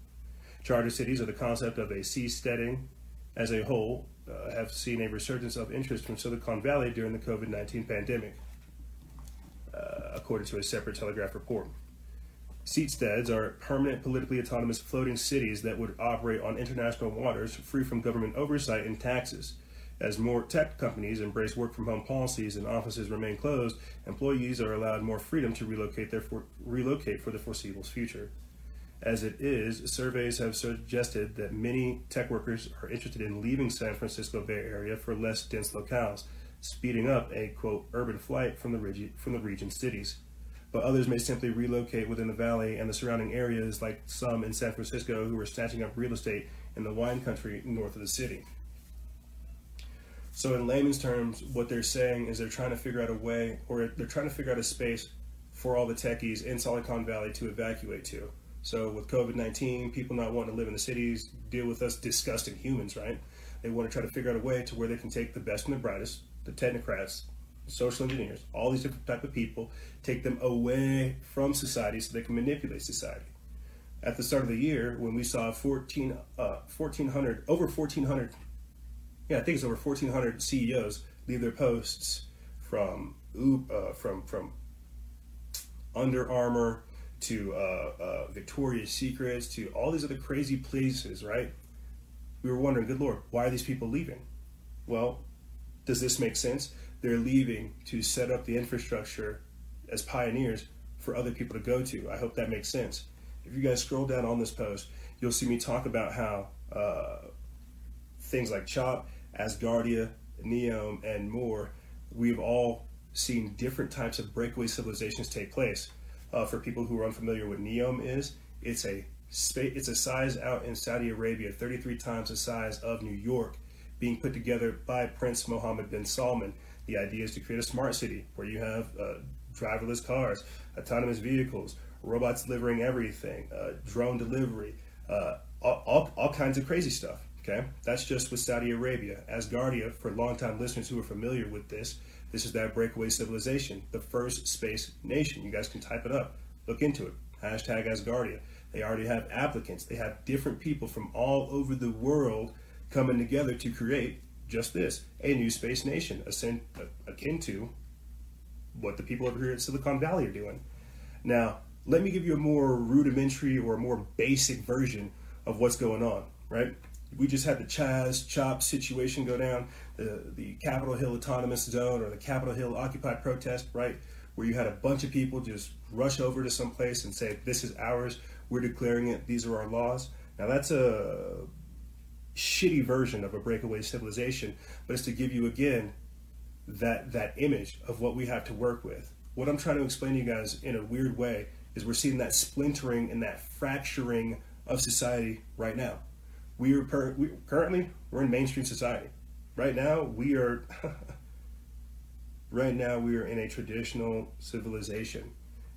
Speaker 1: Charter cities or the concept of a seasteading as a whole uh, have seen a resurgence of interest from Silicon Valley during the COVID 19 pandemic, uh, according to a separate Telegraph report. Seasteads are permanent politically autonomous floating cities that would operate on international waters free from government oversight and taxes. As more tech companies embrace work from home policies and offices remain closed, employees are allowed more freedom to relocate, their for, relocate for the foreseeable future. As it is, surveys have suggested that many tech workers are interested in leaving San Francisco Bay Area for less dense locales, speeding up a quote urban flight from the region from the region cities. But others may simply relocate within the valley and the surrounding areas, like some in San Francisco who are snatching up real estate in the wine country north of the city. So, in layman's terms, what they're saying is they're trying to figure out a way, or they're trying to figure out a space for all the techies in Silicon Valley to evacuate to. So with COVID 19, people not wanting to live in the cities, deal with us disgusting humans, right? They want to try to figure out a way to where they can take the best and the brightest, the technocrats, social engineers, all these different type of people, take them away from society so they can manipulate society. At the start of the year, when we saw 14, uh, 1,400, over 1,400, yeah, I think it's over 1,400 CEOs leave their posts from uh, from from Under Armour to uh, uh, Victoria's Secrets to all these other crazy places, right? We were wondering, good Lord, why are these people leaving? Well, does this make sense? They're leaving to set up the infrastructure as pioneers for other people to go to. I hope that makes sense. If you guys scroll down on this post, you'll see me talk about how uh, things like Chop, Asgardia, Neom, and more, we've all seen different types of breakaway civilizations take place uh, for people who are unfamiliar with Neom is, it's a it's a size out in Saudi Arabia, 33 times the size of New York, being put together by Prince Mohammed bin Salman. The idea is to create a smart city where you have uh, driverless cars, autonomous vehicles, robots delivering everything, uh, drone delivery, uh, all, all, all kinds of crazy stuff. Okay, that's just with Saudi Arabia. Asgardia, for longtime listeners who are familiar with this, this is that breakaway civilization, the first space nation. You guys can type it up, look into it. Hashtag Asgardia. They already have applicants. They have different people from all over the world coming together to create just this a new space nation, akin to what the people over here at Silicon Valley are doing. Now, let me give you a more rudimentary or more basic version of what's going on, right? we just had the Chaz Chop situation go down, the, Capitol Hill Autonomous Zone or the Capitol Hill Occupied protest, right? where you had a bunch of people just rush over to some place and say, This is ours, we're declaring it, these are our laws. Now, that's a shitty version of a breakaway civilization, but it's to give you again that that image of what we have to work with. What I'm trying to explain to you guys in a weird way is we're seeing that splintering and that fracturing of society right now. We are per- we, currently we're in mainstream society. Right now we are <laughs> right now we are in a traditional civilization.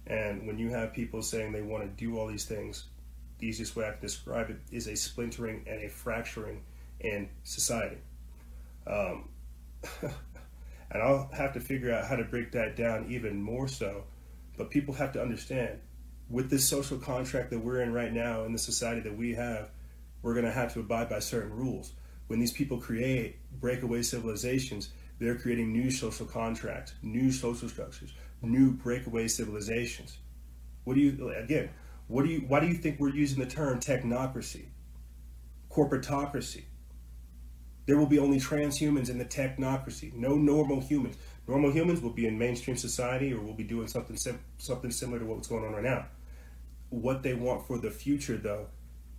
Speaker 1: And when you have people saying they want to do all these things, the easiest way I can describe it is a splintering and a fracturing in society. Um, <laughs> and I'll have to figure out how to break that down even more so. But people have to understand with this social contract that we're in right now in the society that we have, we're going to have to abide by certain rules. When these people create breakaway civilizations, they're creating new social contracts, new social structures, new breakaway civilizations. What do you again? What do you? Why do you think we're using the term technocracy, corporatocracy? There will be only transhumans in the technocracy. No normal humans. Normal humans will be in mainstream society or will be doing something sim- something similar to what's going on right now. What they want for the future, though,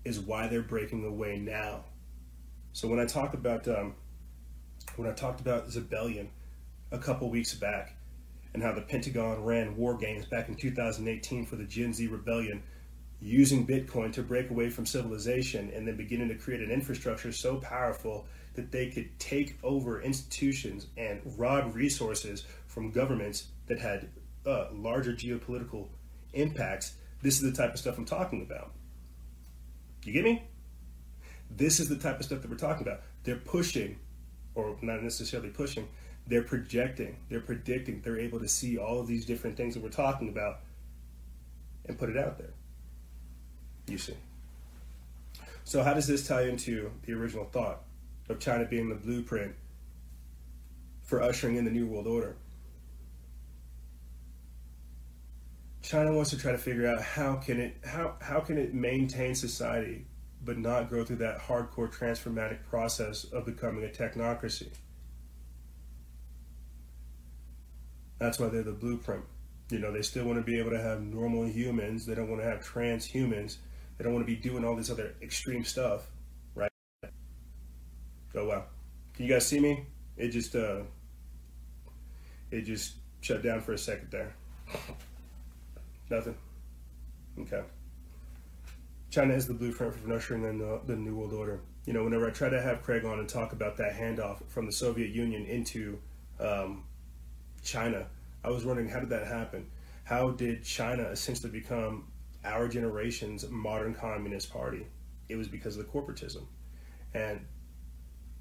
Speaker 1: is why they're breaking away now. So when I talk about um, when I talked about Zbellion a couple weeks back and how the Pentagon ran war games back in 2018 for the Gen Z rebellion using Bitcoin to break away from civilization and then beginning to create an infrastructure so powerful that they could take over institutions and rob resources from governments that had uh, larger geopolitical impacts. This is the type of stuff I'm talking about. You get me? This is the type of stuff that we're talking about. They're pushing, or not necessarily pushing, they're projecting, they're predicting, they're able to see all of these different things that we're talking about and put it out there. You see. So, how does this tie into the original thought? of China being the blueprint for ushering in the New World Order. China wants to try to figure out how can it how how can it maintain society but not go through that hardcore transformatic process of becoming a technocracy. That's why they're the blueprint. You know, they still want to be able to have normal humans. They don't want to have transhumans. They don't want to be doing all this other extreme stuff. Right? Oh wow. Can you guys see me? It just uh it just shut down for a second there. Nothing. Okay. China is the blueprint for in the, the New World Order. You know, whenever I try to have Craig on and talk about that handoff from the Soviet Union into um, China, I was wondering how did that happen? How did China essentially become our generation's modern communist party? It was because of the corporatism. And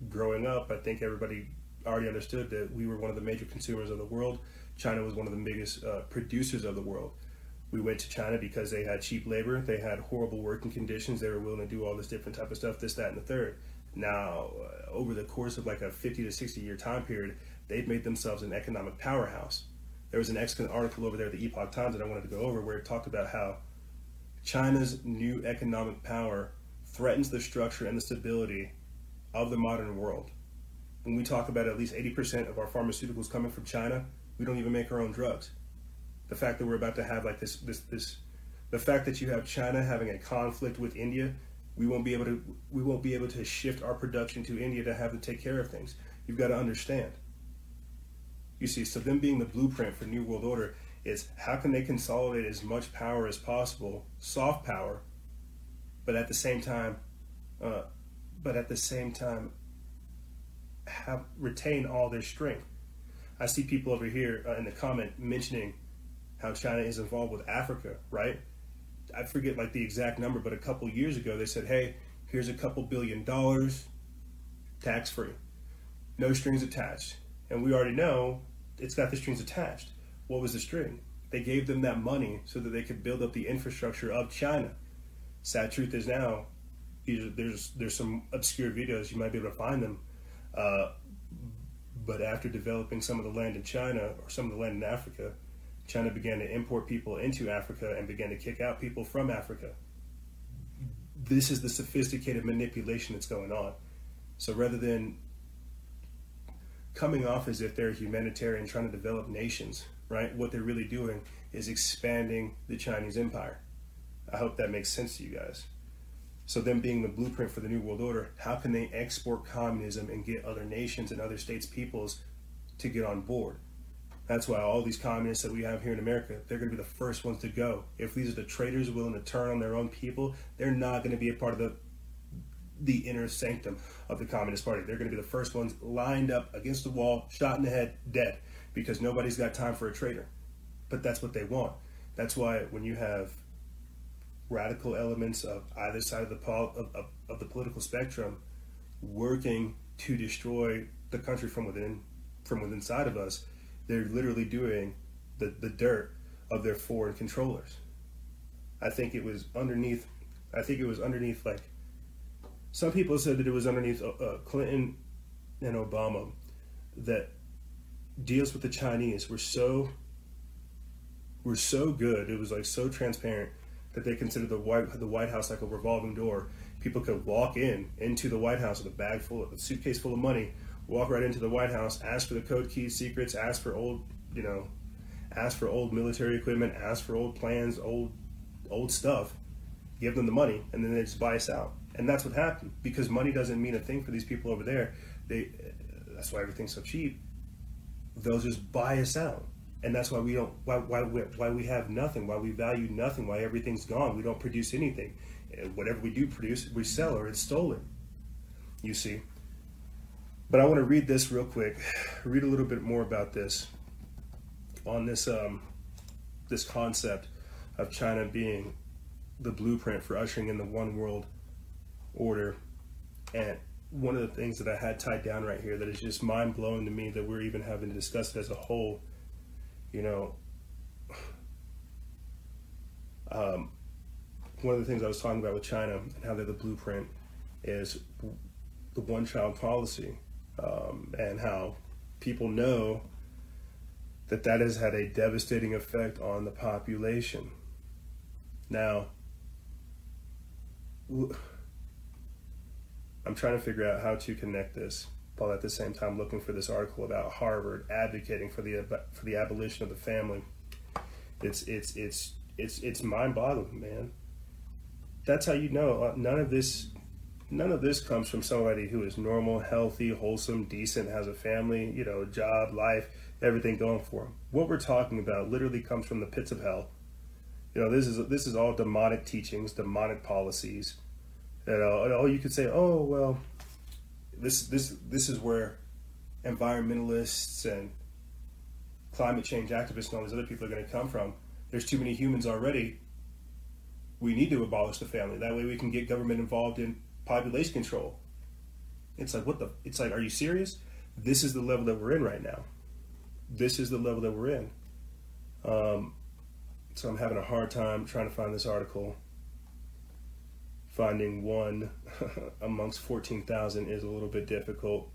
Speaker 1: growing up, I think everybody already understood that we were one of the major consumers of the world. China was one of the biggest uh, producers of the world. We went to China because they had cheap labor, they had horrible working conditions, they were willing to do all this different type of stuff, this, that, and the third. Now, uh, over the course of like a 50 to 60 year time period, they've made themselves an economic powerhouse. There was an excellent article over there at the Epoch Times that I wanted to go over where it talked about how China's new economic power threatens the structure and the stability of the modern world. When we talk about at least 80% of our pharmaceuticals coming from China, we don't even make our own drugs. The fact that we're about to have like this, this, this, the fact that you have China having a conflict with India, we won't be able to, we won't be able to shift our production to India to have to take care of things. You've got to understand. You see, so them being the blueprint for New World Order is how can they consolidate as much power as possible, soft power, but at the same time, uh, but at the same time have retain all their strength. I see people over here uh, in the comment mentioning how China is involved with Africa, right? I forget like the exact number, but a couple years ago they said, "Hey, here's a couple billion dollars, tax free, no strings attached." And we already know it's got the strings attached. What was the string? They gave them that money so that they could build up the infrastructure of China. Sad truth is now there's there's some obscure videos you might be able to find them. Uh, but after developing some of the land in China or some of the land in Africa, China began to import people into Africa and began to kick out people from Africa. This is the sophisticated manipulation that's going on. So rather than coming off as if they're humanitarian trying to develop nations, right? What they're really doing is expanding the Chinese empire. I hope that makes sense to you guys. So, them being the blueprint for the New World Order, how can they export communism and get other nations and other states' peoples to get on board? That's why all these communists that we have here in America, they're going to be the first ones to go. If these are the traitors willing to turn on their own people, they're not going to be a part of the the inner sanctum of the Communist Party. They're going to be the first ones lined up against the wall, shot in the head, dead, because nobody's got time for a traitor. But that's what they want. That's why when you have radical elements of either side of the pol- of, of, of the political spectrum working to destroy the country from within, from within inside of us, they're literally doing the, the dirt of their foreign controllers. I think it was underneath. I think it was underneath like some people said that it was underneath uh, uh, Clinton and Obama that deals with the Chinese were so were so good. It was like so transparent that they considered the White the White House like a revolving door. People could walk in into the White House with a bag full of a suitcase full of money, walk right into the White House, ask for the code keys, secrets, ask for old you know, ask for old military equipment, ask for old plans, old old stuff, give them the money, and then they just buy us out and that's what happened because money doesn't mean a thing for these people over there. They that's why everything's so cheap. They'll just buy us out, and that's why we don't why why we, why we have nothing, why we value nothing, why everything's gone. We don't produce anything. Whatever we do produce, we sell or it's stolen. You see. But I want to read this real quick. <sighs> Read a little bit more about this on this um, this concept of China being the blueprint for ushering in the one world order. And one of the things that I had tied down right here that is just mind blowing to me that we're even having to discuss it as a whole, you know, <sighs> um, one of the things I was talking about with China and how they're the blueprint is the one child policy um, and how people know that that has had a devastating effect on the population. Now, I'm trying to figure out how to connect this while at the same time looking for this article about Harvard advocating for the for the abolition of the family. It's it's it's it's it's mind-boggling, man. That's how you know uh, none of this none of this comes from somebody who is normal, healthy, wholesome, decent, has a family, you know, job, life, everything going for them. What we're talking about literally comes from the pits of hell. You know, this is this is all demonic teachings, demonic policies that uh, oh you could say oh well this this this is where environmentalists and climate change activists and all these other people are going to come from. There's too many humans already. We need to abolish the family. That way we can get government involved in population control. It's like what the it's like are you serious? This is the level that we're in right now. This is the level that we're in. Um, so I'm having a hard time trying to find this article finding one <laughs> amongst 14,000 is a little bit difficult.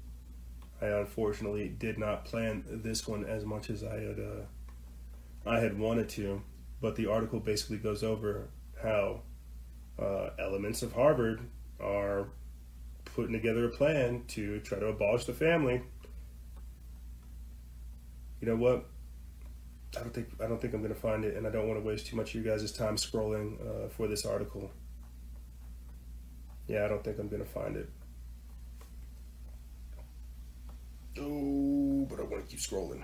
Speaker 1: I unfortunately did not plan this one as much as I had uh, I had wanted to, but the article basically goes over how uh, elements of Harvard are putting together a plan to try to abolish the family. You know what? I don't think I don't think I'm going to find it, and I don't want to waste too much of you guys' time scrolling uh, for this article. Yeah, I don't think I'm gonna find it. Oh, but I want to keep scrolling.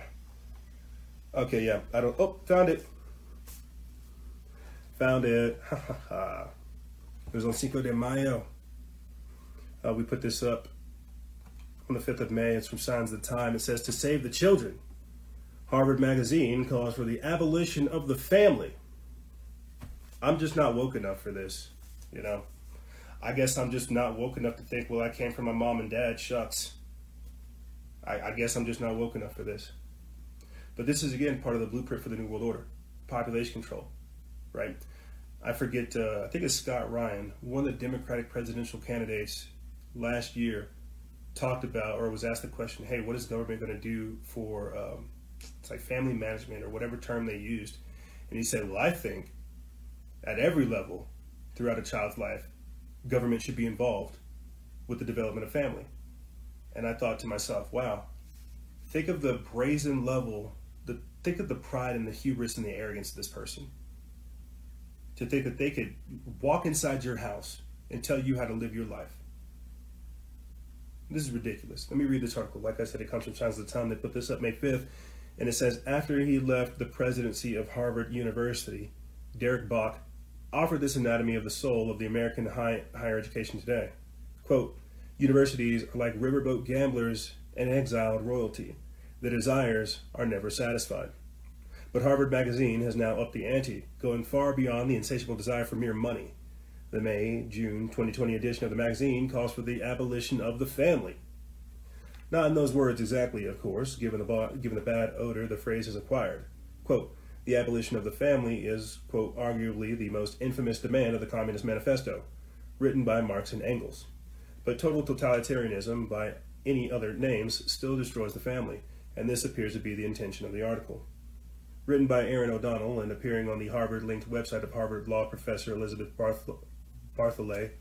Speaker 1: Okay, yeah, I don't. Oh, found it. Found it. it was on Cinco de Mayo. Uh, we put this up on the 5th of May. It's from Signs of the Time. It says, To save the children, Harvard Magazine calls for the abolition of the family. I'm just not woke enough for this, you know? I guess I'm just not woke enough to think, well, I came from my mom and dad. Shucks. I, I guess I'm just not woke enough for this. But this is again part of the blueprint for the New World Order population control, right? I forget, uh, I think it's Scott Ryan, one of the Democratic presidential candidates last year, talked about or was asked the question, hey, what is government going to do for, um, it's like family management or whatever term they used? And he said, well, I think at every level throughout a child's life, government should be involved with the development of family. And I thought to myself, wow, think of the brazen level, the, think of the pride and the hubris and the arrogance of this person. To think that they could walk inside your house and tell you how to live your life. This is ridiculous. Let me read this article. Like I said, it comes from Times of the Time. They put this up May 5th, and it says After he left the presidency of Harvard University, Derek Bok offered this anatomy of the soul of the American high, higher education today. Quote, Universities are like riverboat gamblers and exiled royalty. The desires are never satisfied. But Harvard Magazine has now upped the ante, going far beyond the insatiable desire for mere money. The May June 2020 edition of the magazine calls for the abolition of the family. Not in those words exactly, of course, given the, given the bad odor the phrase has acquired. Quote, the abolition of the family is, quote, arguably the most infamous demand of the Communist Manifesto, written by Marx and Engels. But total totalitarianism, by any other names, still destroys the family, and this appears to be the intention of the article. Written by Erin O'Donnell and appearing on the Harvard linked website of Harvard law professor Elizabeth Barth- Bartholet,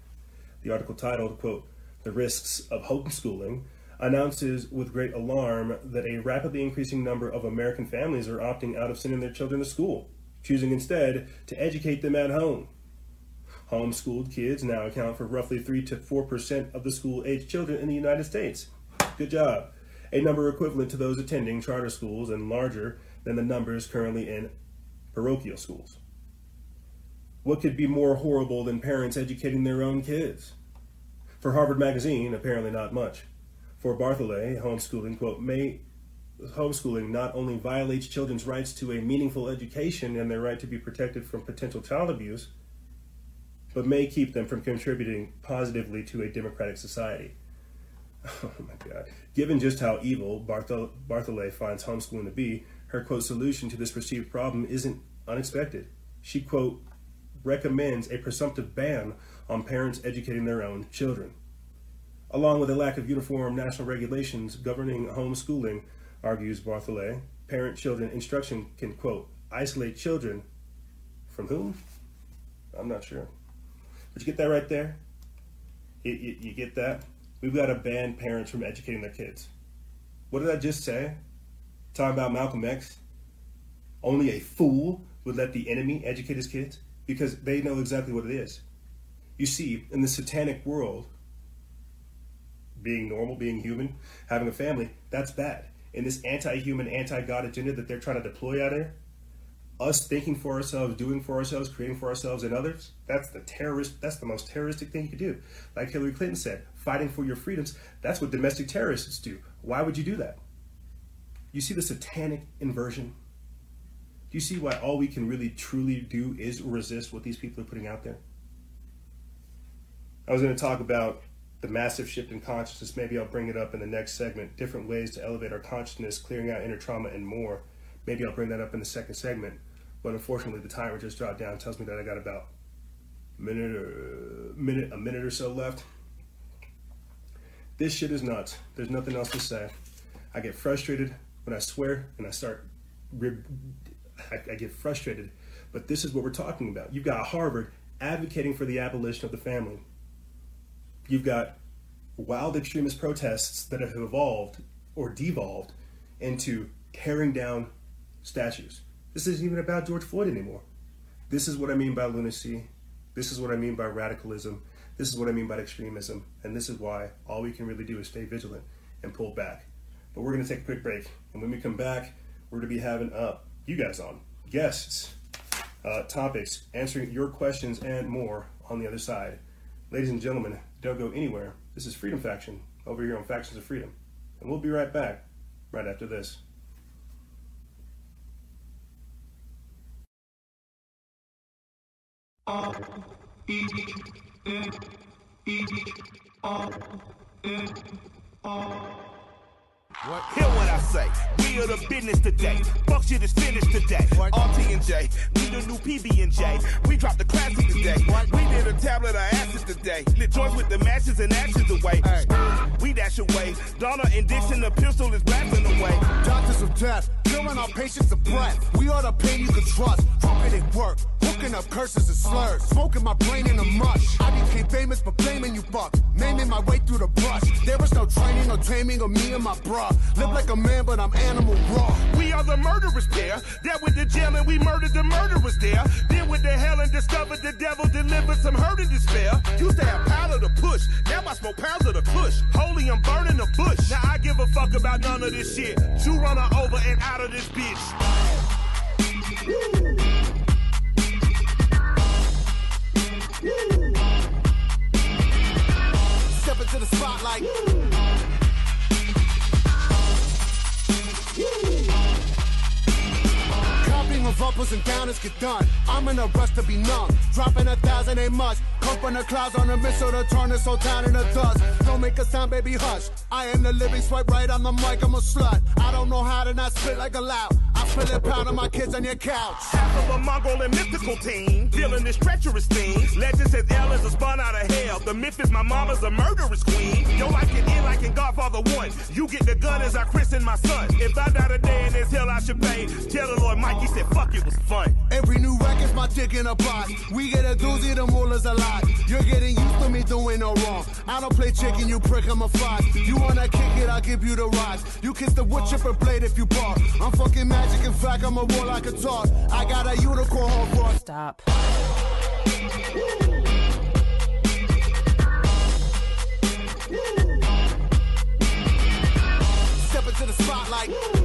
Speaker 1: the article titled, quote, The Risks of Homeschooling, announces with great alarm that a rapidly increasing number of American families are opting out of sending their children to school, choosing instead to educate them at home. Homeschooled kids now account for roughly 3 to 4% of the school age children in the United States. Good job. A number equivalent to those attending charter schools and larger than the numbers currently in parochial schools. What could be more horrible than parents educating their own kids? For Harvard Magazine, apparently not much. For Bartholet, homeschooling, quote, may homeschooling not only violates children's rights to a meaningful education and their right to be protected from potential child abuse, but may keep them from contributing positively to a democratic society. <laughs> Oh my God. Given just how evil Barthol- Bartholet finds homeschooling to be, her quote solution to this perceived problem isn't unexpected. She quote recommends a presumptive ban on parents educating their own children. Along with a lack of uniform national regulations governing homeschooling, argues Bartholet, parent children instruction can, quote, isolate children from whom? I'm not sure. But you get that right there? You, you, you get that? We've got to ban parents from educating their kids. What did I just say? Talking about Malcolm X? Only a fool would let the enemy educate his kids because they know exactly what it is. You see, in the satanic world, being normal, being human, having a family, that's bad. In this anti-human, anti-God agenda that they're trying to deploy out there, us thinking for ourselves, doing for ourselves, creating for ourselves and others, that's the terrorist, that's the most terroristic thing you could do. Like Hillary Clinton said, fighting for your freedoms, that's what domestic terrorists do. Why would you do that? You see the satanic inversion? Do you see why all we can really truly do is resist what these people are putting out there? I was going to talk about the massive shift in consciousness. Maybe I'll bring it up in the next segment. Different ways to elevate our consciousness, clearing out inner trauma, and more. Maybe I'll bring that up in the second segment. But unfortunately, the timer just dropped down. Tells me that I got about a minute or minute a minute or so left. This shit is nuts. There's nothing else to say. I get frustrated when I swear and I start. I, I get frustrated. But this is what we're talking about. You've got Harvard advocating for the abolition of the family you've got wild extremist protests that have evolved or devolved into tearing down statues. This isn't even about George Floyd anymore. This is what I mean by lunacy. This is what I mean by radicalism. This is what I mean by extremism. And this is why all we can really do is stay vigilant and pull back. But we're going to take a quick break. And when we come back, we're going to be having uh, you guys on, guests, uh, topics, answering your questions and more on the other side. Ladies and gentlemen, don't go anywhere. This is Freedom Faction over here on Factions of Freedom. And we'll be right back right after this.
Speaker 4: R N R N R what? Hear what I say. We are the business today. Fuck shit is finished today. What? RT and J, we the new PB and J. We dropped the classic today. What? We did a tablet of acid today. Lit joints with the matches and ashes away. Hey. We dash away. Donna and Dixon, the pistol is blasting away.
Speaker 5: Doctors of death, killing our patients of breath. We are the pain you can trust. It, it work. Cooking up curses and slurs, smoking my brain in a mush. I became famous for blaming you fuck, naming my way through the brush. There was no training or taming of me and my bruh. Live like a man, but I'm animal raw.
Speaker 4: We are the murderers there. That with the jail and we murdered the murderers there. Then with the hell and discovered the devil delivered some hurt and despair. Used to have powder to push, now I smoke pounds of the push. Holy, I'm burning the bush. Now I give a fuck about none of this shit. Two runner over and out of this bitch.
Speaker 5: Step into the spotlight. Of uppers and downers get done. I'm in a rush to be numb. Dropping a thousand ain't much. From the clouds on a missile to turn this whole town into dust. Don't make a sound, baby, hush. I am the living swipe right on the mic, I'm a slut. I don't know how to not spit like a loud. I spit it pound on my kids on your couch.
Speaker 4: Half of a Mongol and mythical team, dealing this treacherous thing. Legend says Ellen's a spun out of. The myth is my mama's a murderous queen. Yo, like it in like in Godfather 1. You get the gun as I christen my son. If I die today in this hell, I should pay. Tell the Lord Mikey said, fuck, it was fun.
Speaker 5: Every new record's my dick in a box. We get a doozy, the mullah's a lot. You're getting used to me doing no wrong. I don't play chicken, you prick, I'm a fox. You wanna kick it, I'll give you the rocks. You kiss the wood chipper blade if you bark. I'm fucking magic, in fact, I'm a war like a talk. I got a unicorn horn for a
Speaker 6: Stop.
Speaker 5: step into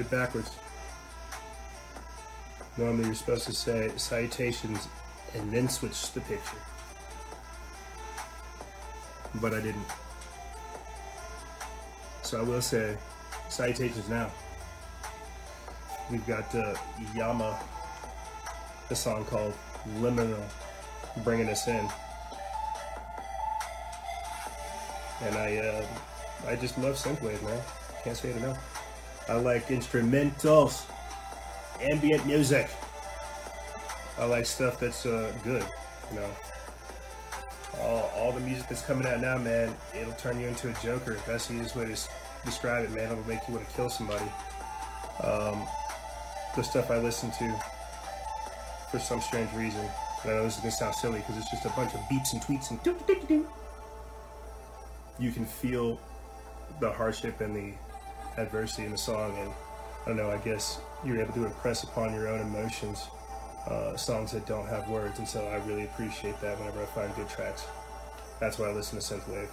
Speaker 1: it backwards. Normally you're supposed to say citations and then switch the picture. But I didn't. So I will say citations now. We've got uh, Yama, a song called Liminal, bringing us in. And I, uh, I just love synthwave, man. Can't say it enough. I like instrumentals, ambient music. I like stuff that's uh, good, you know. All, all the music that's coming out now, man, it'll turn you into a joker. That's the easiest way to describe it, man. It'll make you want to kill somebody. Um, the stuff I listen to, for some strange reason, I know this is gonna sound silly because it's just a bunch of beeps and tweets and doo doo doo doo. You can feel the hardship and the adversity in the song, and I don't know. I guess you're able to impress upon your own emotions uh, songs that don't have words, and so I really appreciate that whenever I find good tracks. That's why I listen to synthwave.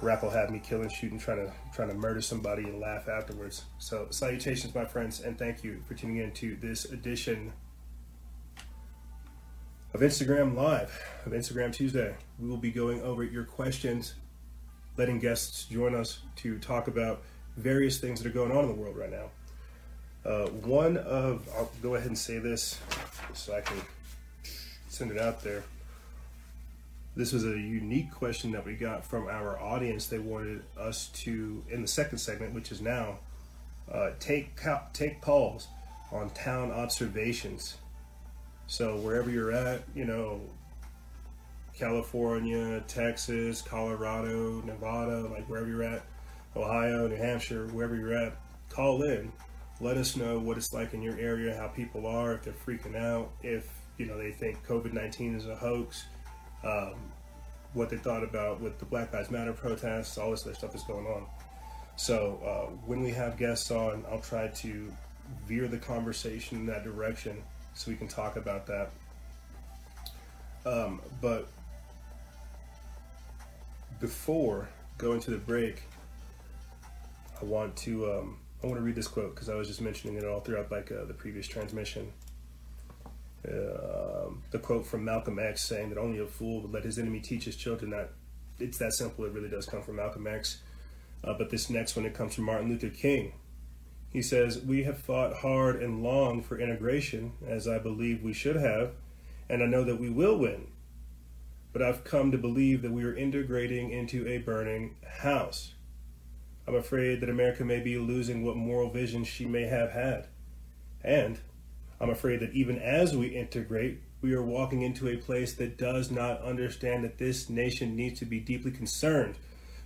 Speaker 1: Rap will have me killing, shooting, trying to trying to murder somebody and laugh afterwards. So salutations, my friends, and thank you for tuning in to this edition of Instagram Live of Instagram Tuesday. We will be going over your questions, letting guests join us to talk about various things that are going on in the world right now. Uh, one of, I'll go ahead and say this so I can send it out there. this was a unique question that we got from our audience. They wanted us to, in the second segment, which is now, uh, take take calls on town observations. So wherever you're at, you know, California, Texas, Colorado, Nevada, like wherever you're at, Ohio, New Hampshire, wherever you're at, call in. Let us know what it's like in your area, how people are, if they're freaking out, if you know they think COVID nineteen is a hoax, um, what they thought about with the Black Lives Matter protests, all this other stuff is going on. So uh, when we have guests on, I'll try to veer the conversation in that direction so we can talk about that. Um, but before going to the break, I want to um, I want to read this quote because I was just mentioning it all throughout like uh, the previous transmission. Uh, the quote from Malcolm X saying that only a fool would let his enemy teach his children that it's that simple. It really does come from Malcolm X. Uh, but this next one, it comes from Martin Luther King. He says, We have fought hard and long for integration, as I believe we should have, and I know that we will win. But I've come to believe that we are integrating into a burning house. I'm afraid that America may be losing what moral vision she may have had. And I'm afraid that even as we integrate, we are walking into a place that does not understand that this nation needs to be deeply concerned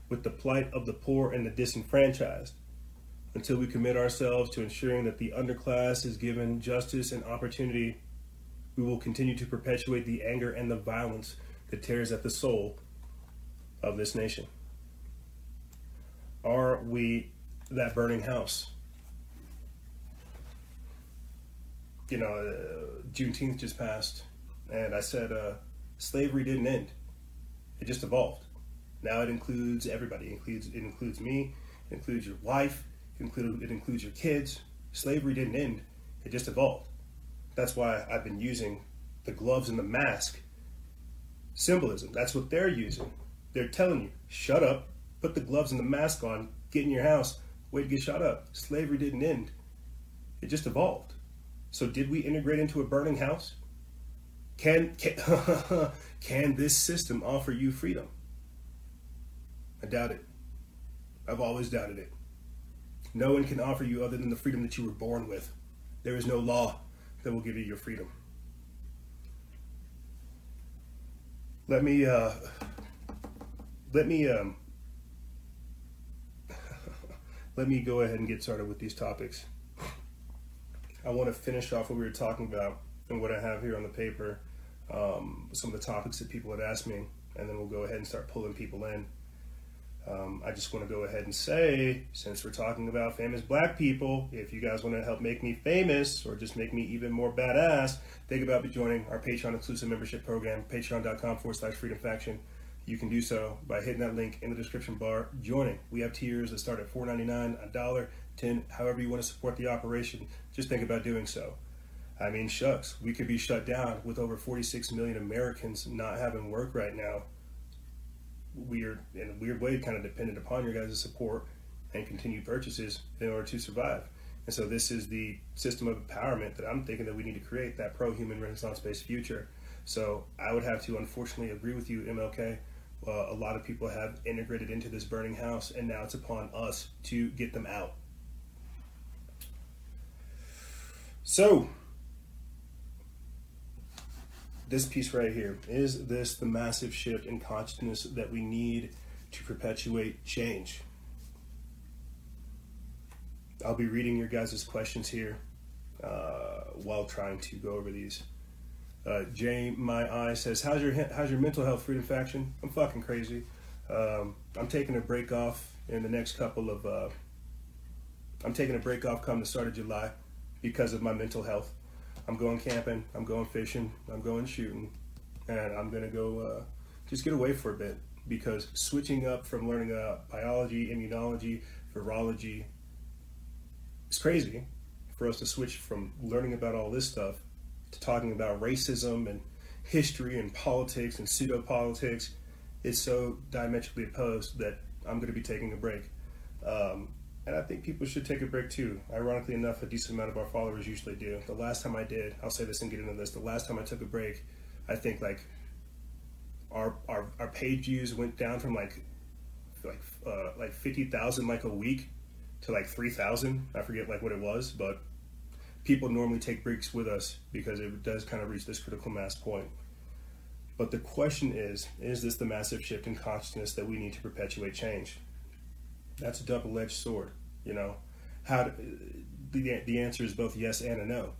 Speaker 1: with the plight of the poor and the disenfranchised. Until we commit ourselves to ensuring that the underclass is given justice and opportunity, we will continue to perpetuate the anger and the violence that tears at the soul of this nation. Are we that burning house? You know, uh, Juneteenth just passed, and I said uh, slavery didn't end; it just evolved. Now it includes everybody. It includes it includes me. It includes your wife. It it includes your kids. Slavery didn't end; it just evolved. That's why I've been using the gloves and the mask symbolism. That's what they're using. They're telling you, shut up, put the gloves and the mask on, get in your house, wait to get shot up. Slavery didn't end. It just evolved. So did we integrate into a burning house? Can can, <laughs> can this system offer you freedom? I doubt it. I've always doubted it. No one can offer you other than the freedom that you were born with. There is no law that will give you your freedom. Let me uh, let me um, let me go ahead and get started with these topics. I want to finish off what we were talking about and what I have here on the paper, um, some of the topics that people had asked me, and then we'll go ahead and start pulling people in. Um, I just want to go ahead and say, since we're talking about famous black people, if you guys want to help make me famous or just make me even more badass, think about joining our Patreon exclusive membership program, patreon.com forward slash freedom faction. You can do so by hitting that link in the description bar, joining. We have tiers that start at $4.99, a dollar, 10, however you want to support the operation. Just think about doing so. I mean, shucks, we could be shut down with over 46 million Americans not having work right now We're in a weird way kind of dependent upon your guys' support and continued purchases in order to survive. And so this is the system of empowerment that I'm thinking that we need to create that pro-human renaissance-based future. So I would have to unfortunately agree with you, MLK. Uh, a lot of people have integrated into this burning house, and now it's upon us to get them out. So this piece right here is this the massive shift in consciousness that we need to perpetuate change i'll be reading your guys' questions here uh, while trying to go over these uh, Jay, my eye says, "How's your how's your mental health, Freedom Faction? I'm fucking crazy. Um, I'm taking a break off in the next couple of. Uh, I'm taking a break off come the start of July because of my mental health. I'm going camping, I'm going fishing, I'm going shooting, and I'm gonna go uh, just get away for a bit because switching up from learning about biology, immunology, virology, it's crazy for us to switch from learning about all this stuff to talking about racism and history and politics and pseudo politics. It's so diametrically opposed that I'm going to be taking a break. Um, and I think people should take a break too. Ironically enough, a decent amount of our followers usually do. The last time I did, I'll say this and get into this. The last time I took a break, I think like our our, our page views went down from like like uh, like fifty thousand like a week to like three thousand. I forget like what it was, but people normally take breaks with us because it does kind of reach this critical mass point. But the question is, is this the massive shift in consciousness that we need to perpetuate change? That's a double-edged sword, you know. How the the answer is both yes and a no.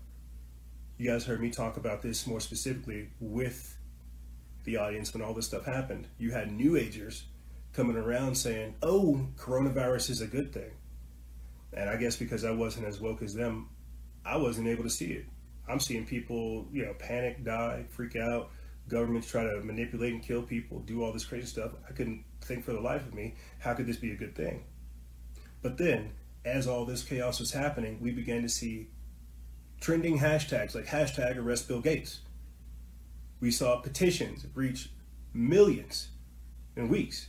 Speaker 1: You guys heard me talk about this more specifically with the audience when all this stuff happened. You had new agers coming around saying, "Oh, coronavirus is a good thing," and I guess because I wasn't as woke as them, I wasn't able to see it. I'm seeing people, you know, panic, die, freak out. Governments try to manipulate and kill people, do all this crazy stuff. I couldn't think for the life of me, how could this be a good thing? But then, as all this chaos was happening, we began to see trending hashtags like hashtag arrest Bill Gates. We saw petitions reach millions in weeks.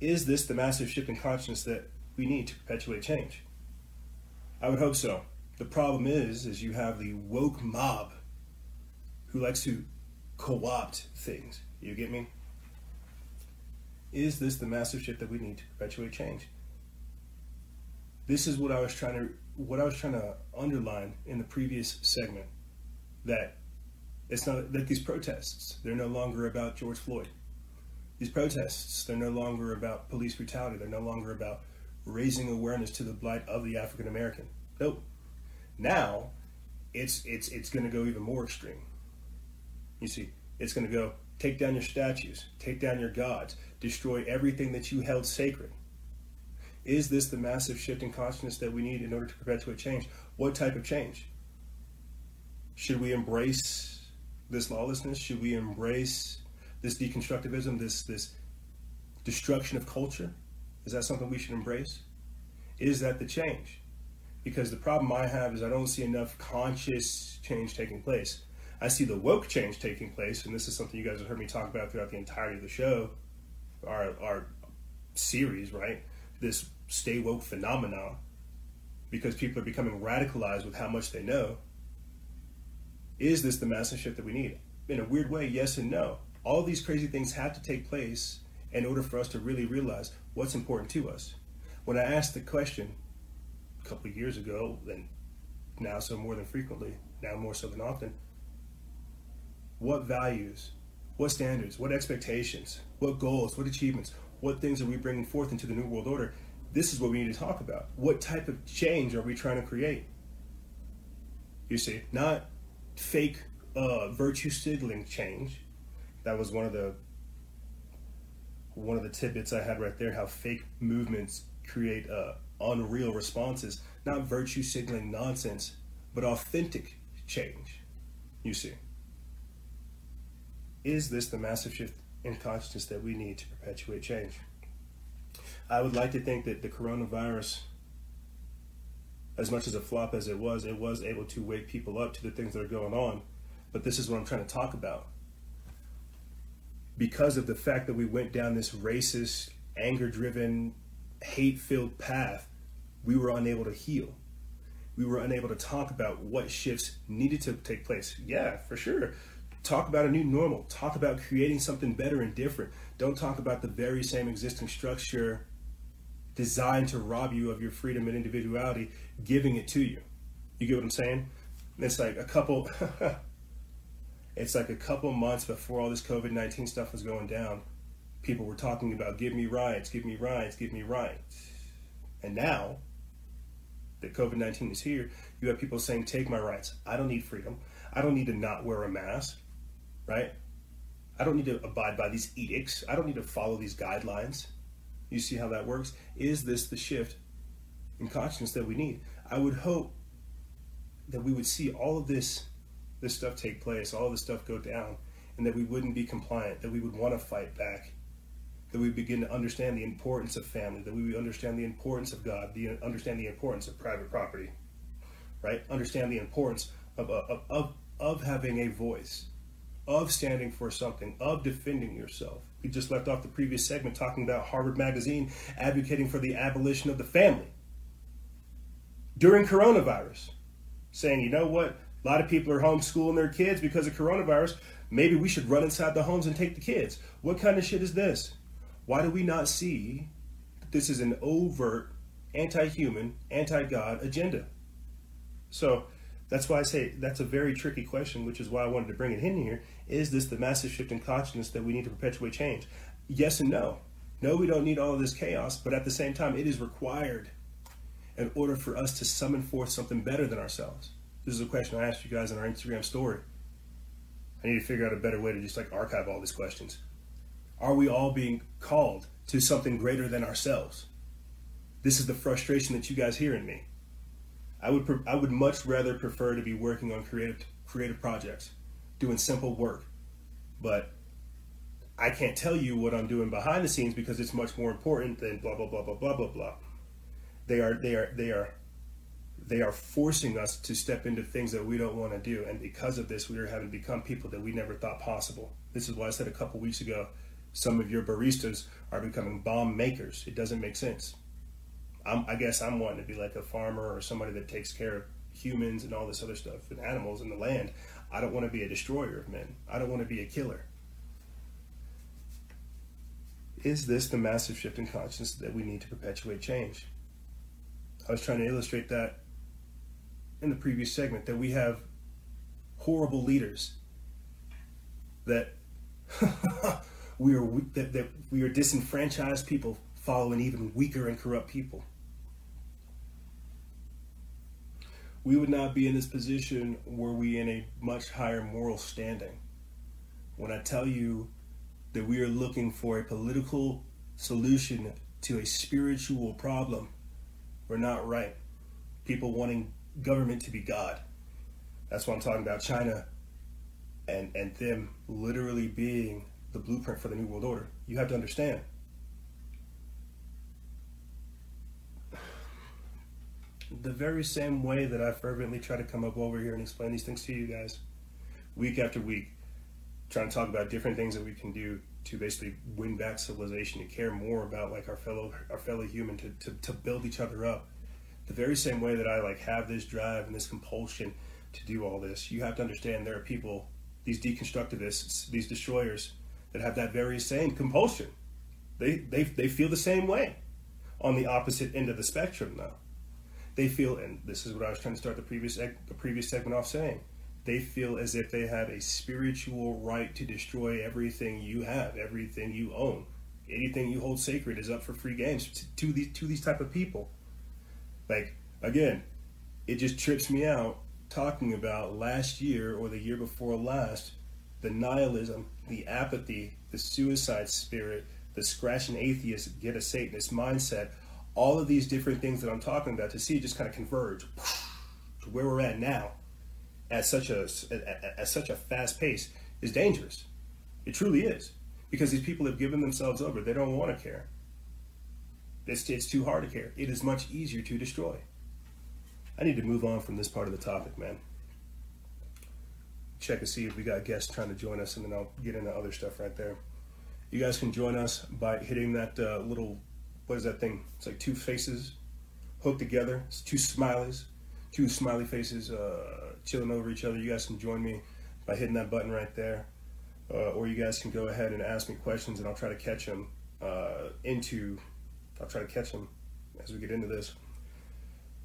Speaker 1: Is this the massive shift in consciousness that we need to perpetuate change? I would hope so. The problem is, is you have the woke mob who likes to co-opt things. You get me? Is this the massive shift that we need to perpetuate change? This is what I was trying to what I was trying to underline in the previous segment that it's not that these protests they're no longer about George Floyd. These protests they're no longer about police brutality. They're no longer about raising awareness to the plight of the African American. Nope. Now it's it's it's going to go even more extreme. You see, it's going to go take down your statues, take down your gods, destroy everything that you held sacred. Is this the massive shift in consciousness that we need in order to perpetuate change? What type of change? Should we embrace this lawlessness? Should we embrace this deconstructivism, this this destruction of culture? Is that something we should embrace? Is that the change? Because the problem I have is I don't see enough conscious change taking place. I see the woke change taking place, and this is something you guys have heard me talk about throughout the entirety of the show, our our series, right? This stay woke phenomenon, because people are becoming radicalized with how much they know. Is this the massive shift that we need? In a weird way, yes and no. All these crazy things have to take place in order for us to really realize what's important to us. When I asked the question a couple of years ago, and now so more than frequently, now more so than often, what values, what standards, what expectations, what goals, what achievements, what things are we bringing forth into the New World Order? This is what we need to talk about. What type of change are we trying to create? You see, not fake uh, virtue signaling change. That was one of the one of the tidbits I had right there. How fake movements create uh, unreal responses, not virtue signaling nonsense, but authentic change. You see. Is this the massive shift in consciousness that we need to perpetuate change? I would like to think that the coronavirus, as much as a flop as it was, it was able to wake people up to the things that are going on. But this is what I'm trying to talk about. Because of the fact that we went down this racist, anger driven, hate filled path, we were unable to heal. We were unable to talk about what shifts needed to take place. Yeah, for sure. Talk about a new normal. Talk about creating something better and different. Don't talk about the very same existing structure designed to rob you of your freedom and individuality giving it to you. You get what i'm saying? It's like a couple <laughs> it's like a couple months before all this covid-19 stuff was going down people were talking about give me rights give me rights give me rights and now that covid-19 is here you have people saying take my rights i don't need freedom I don't need to not wear a mask right? I don't need to abide by these edicts. I don't need to follow these guidelines. You see how that works? Is this the shift in consciousness that we need? I would hope that we would see all of this this stuff take place, all this stuff go down, and that we wouldn't be compliant, that we would want to fight back, that we begin to understand the importance of family, that we would understand the importance of God, the, understand the importance of private property, right? Understand the importance of, of, of, of having a voice, of standing for something, of defending yourself. We just left off the previous segment talking about Harvard Magazine advocating for the abolition of the family during coronavirus, saying, you know what, A lot of people are homeschooling their kids because of coronavirus. Maybe we should run inside the homes and take the kids. What kind of shit is this? Why do we not see that this is an overt anti human, anti God agenda? So that's why I say that's a very tricky question, which is why I wanted to bring it in here. Is this the massive shift in consciousness that we need to perpetuate change? Yes and no. No, we don't need all of this chaos, but at the same time, it is required in order for us to summon forth something better than ourselves. This is a question I asked you guys in our Instagram story. I need to figure out a better way to just like archive all these questions. Are we all being called to something greater than ourselves? This is the frustration that you guys hear in me. I would I would much rather prefer to be working on creative creative projects, doing simple work, but I can't tell you what I'm doing behind the scenes because it's much more important than blah blah blah blah blah blah blah. They are they are they are they are forcing us to step into things that we don't want to do, and because of this, we are having to become people that we never thought possible. This is why I said a couple weeks ago, some of your baristas are becoming bomb makers. It doesn't make sense. I'm, I guess I'm wanting to be like a farmer or somebody that takes care of humans and all this other stuff and animals and the land. I don't want to be a destroyer of men. I don't want to be a killer. Is this the massive shift in consciousness that we need to perpetuate change? I was trying to illustrate that in the previous segment that we have horrible leaders that <laughs> we are that, that we are disenfranchised people following even weaker and corrupt people. We would not be in this position were we in a much higher moral standing. When I tell you that we are looking for a political solution to a spiritual problem, we're not right. People wanting government to be God. That's why I'm talking about China and, and them literally being the blueprint for the New World Order. You have to understand the very same way that I fervently try to come up over here and explain these things to you guys week after week, trying to talk about different things that we can do to basically win back civilization, to care more about like our fellow our fellow human, to, to, to build each other up. The very same way that I like have this drive and this compulsion to do all this, you have to understand there are people, these deconstructivists, these destroyers, that have that very same compulsion. They they they feel the same way on the opposite end of the spectrum though they feel, and this is what I was trying to start the previous the previous segment off saying, they feel as if they have a spiritual right to destroy everything you have, everything you own, anything you hold sacred is up for free games to, to these to these type of people. Like again, it just trips me out talking about last year or the year before last, the nihilism, the apathy, the suicide spirit, the scratching atheist, get a Satanist mindset all of these different things that I'm talking about to see it just kind of converge to where we're at now at such a at, at such a fast pace is dangerous. It truly is because these people have given themselves over. They don't want to care. It's, too hard to care. It is much easier to destroy. I need to move on from this part of the topic, man. Check and see if we got guests trying to join us, and then I'll get into other stuff right there. You guys can join us by hitting that uh, little what is that thing? It's like two faces hooked together. It's two smileys, two smiley faces uh, chilling over each other. You guys can join me by hitting that button right there, uh, or you guys can go ahead and ask me questions, and I'll try to catch them uh, into. I'll try to catch them as we get into this.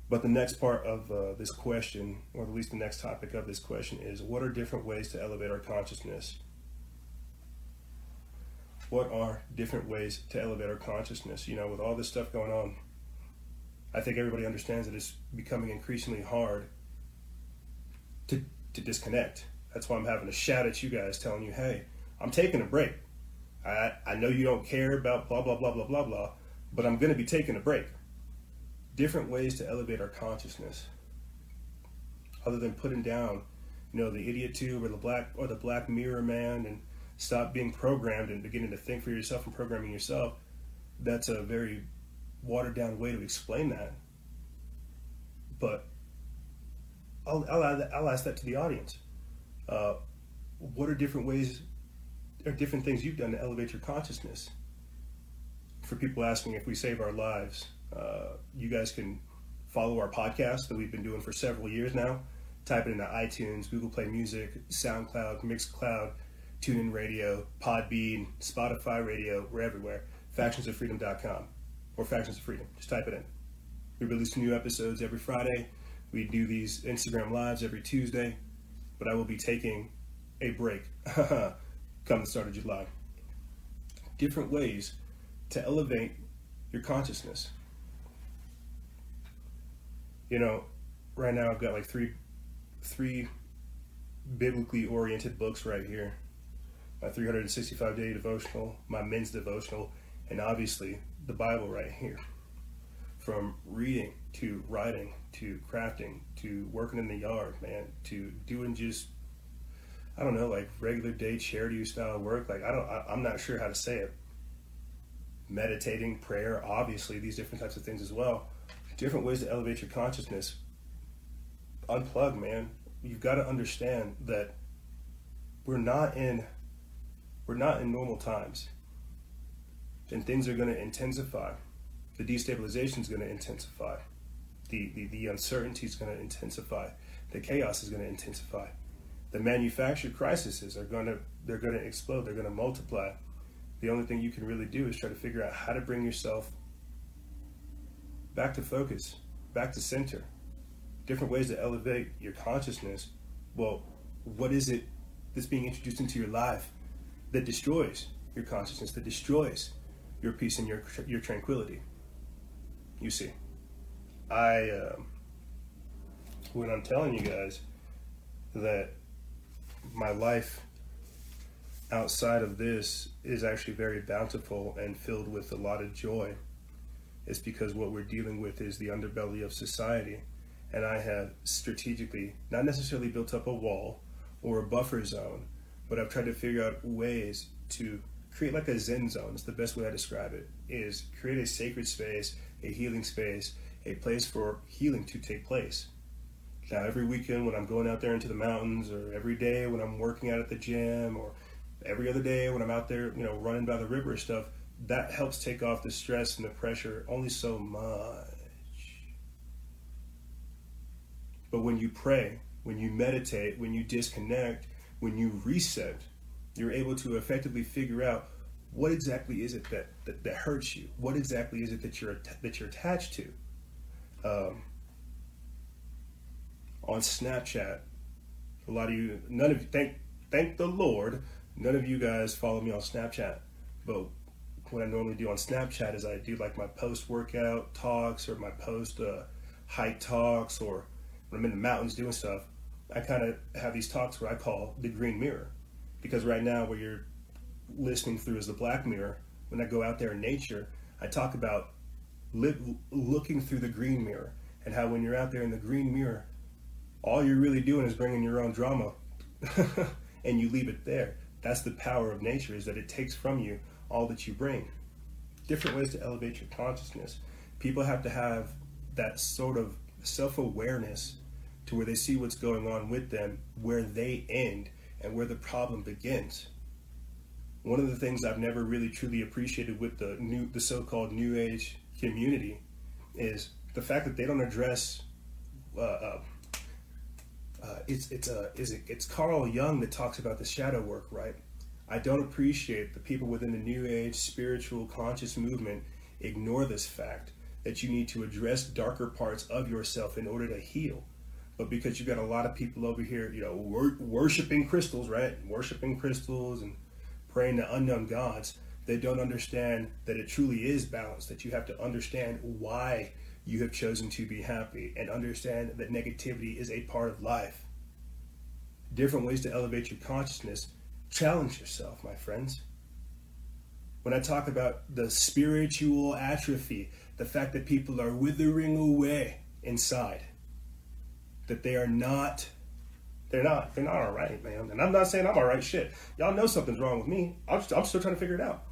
Speaker 1: But the next part of uh, this question, or at least the next topic of this question, is what are different ways to elevate our consciousness? what are different ways to elevate our consciousness? You know, with all this stuff going on, I think everybody understands that it's becoming increasingly hard to, to disconnect. That's why I'm having to shout at you guys telling you, hey, I'm taking a break. I, I know you don't care about blah, blah, blah, blah, blah, blah, but I'm going to be taking a break. Different ways to elevate our consciousness other than putting down, you know, the idiot tube or the black or the black mirror man and stop being programmed and beginning to think for yourself and programming yourself, that's a very watered down way to explain that. But I'll, I'll, I'll ask that to the audience. Uh, what are different ways or different things you've done to elevate your consciousness? For people asking if we save our lives, uh, you guys can follow our podcast that we've been doing for several years now. type it into iTunes, Google Play Music, SoundCloud, Mixcloud, TuneIn Radio, Podbean, Spotify Radio. We're everywhere. Factionsoffreedom.com or Factions of Freedom. Just type it in. We release new episodes every Friday. We do these Instagram lives every Tuesday. But I will be taking a break <laughs> come the start of July. Different ways to elevate your consciousness. You know, right now I've got like three three biblically oriented books right here. My 365 day devotional, my men's devotional, and obviously the Bible right here. From reading to writing to crafting to working in the yard, man, to doing just I don't know, like regular day charity style work. Like I don't, I, I'm not sure how to say it. Meditating, prayer, obviously these different types of things as well. Different ways to elevate your consciousness. Unplug, man. You've got to understand that we're not in we're not in normal times and things are going to intensify. The destabilization is going to intensify. The, the, the uncertainty is going to intensify. The chaos is going to intensify. The manufactured crises are going to they're going to explode. They're going to multiply. The only thing you can really do is try to figure out how to bring yourself back to focus, back to center. Different ways to elevate your consciousness. Well, what is it that's being introduced into your life that destroys your consciousness, that destroys your peace and your your tranquility. You see, I uh, when I'm telling you guys that my life outside of this is actually very bountiful and filled with a lot of joy. It's because what we're dealing with is the underbelly of society. And I have strategically, not necessarily built up a wall or a buffer zone, but I've tried to figure out ways to create like a zen zone. It's the best way I describe it. Is create a sacred space, a healing space, a place for healing to take place. Now, every weekend when I'm going out there into the mountains, or every day when I'm working out at the gym, or every other day when I'm out there, you know, running by the river and stuff, that helps take off the stress and the pressure only so much. But when you pray, when you meditate, when you disconnect, when you reset, you're able to effectively figure out what exactly is it that, that, that hurts you? What exactly is it that you're that you're attached to? Um, on Snapchat, a lot of you, none of you, thank thank the Lord, none of you guys follow me on Snapchat. But what I normally do on Snapchat is I do like my post workout talks or my post uh, hike talks or when I'm in the mountains doing stuff. I kind of have these talks where I call the green mirror because right now what you're listening through is the black mirror when i go out there in nature i talk about looking through the green mirror and how when you're out there in the green mirror all you're really doing is bringing your own drama <laughs> and you leave it there that's the power of nature is that it takes from you all that you bring different ways to elevate your consciousness people have to have that sort of self-awareness to where they see what's going on with them where they end and where the problem begins. One of the things I've never really truly appreciated with the new, the so-called New Age community, is the fact that they don't address. Uh, uh, uh, it's it's a uh, is it, it's Carl Jung that talks about the shadow work, right? I don't appreciate the people within the New Age spiritual conscious movement ignore this fact that you need to address darker parts of yourself in order to heal but because you've got a lot of people over here, you know, wor- worshiping crystals, right? Worshiping crystals and praying to unknown gods, they don't understand that it truly is balance, that you have to understand why you have chosen to be happy and understand that negativity is a part of life. Different ways to elevate your consciousness. Challenge yourself, my friends. When I talk about the spiritual atrophy, the fact that people are withering away inside, that they are not they're not they're not all right man and i'm not saying i'm all right shit y'all know something's wrong with me i'm, just, I'm still trying to figure it out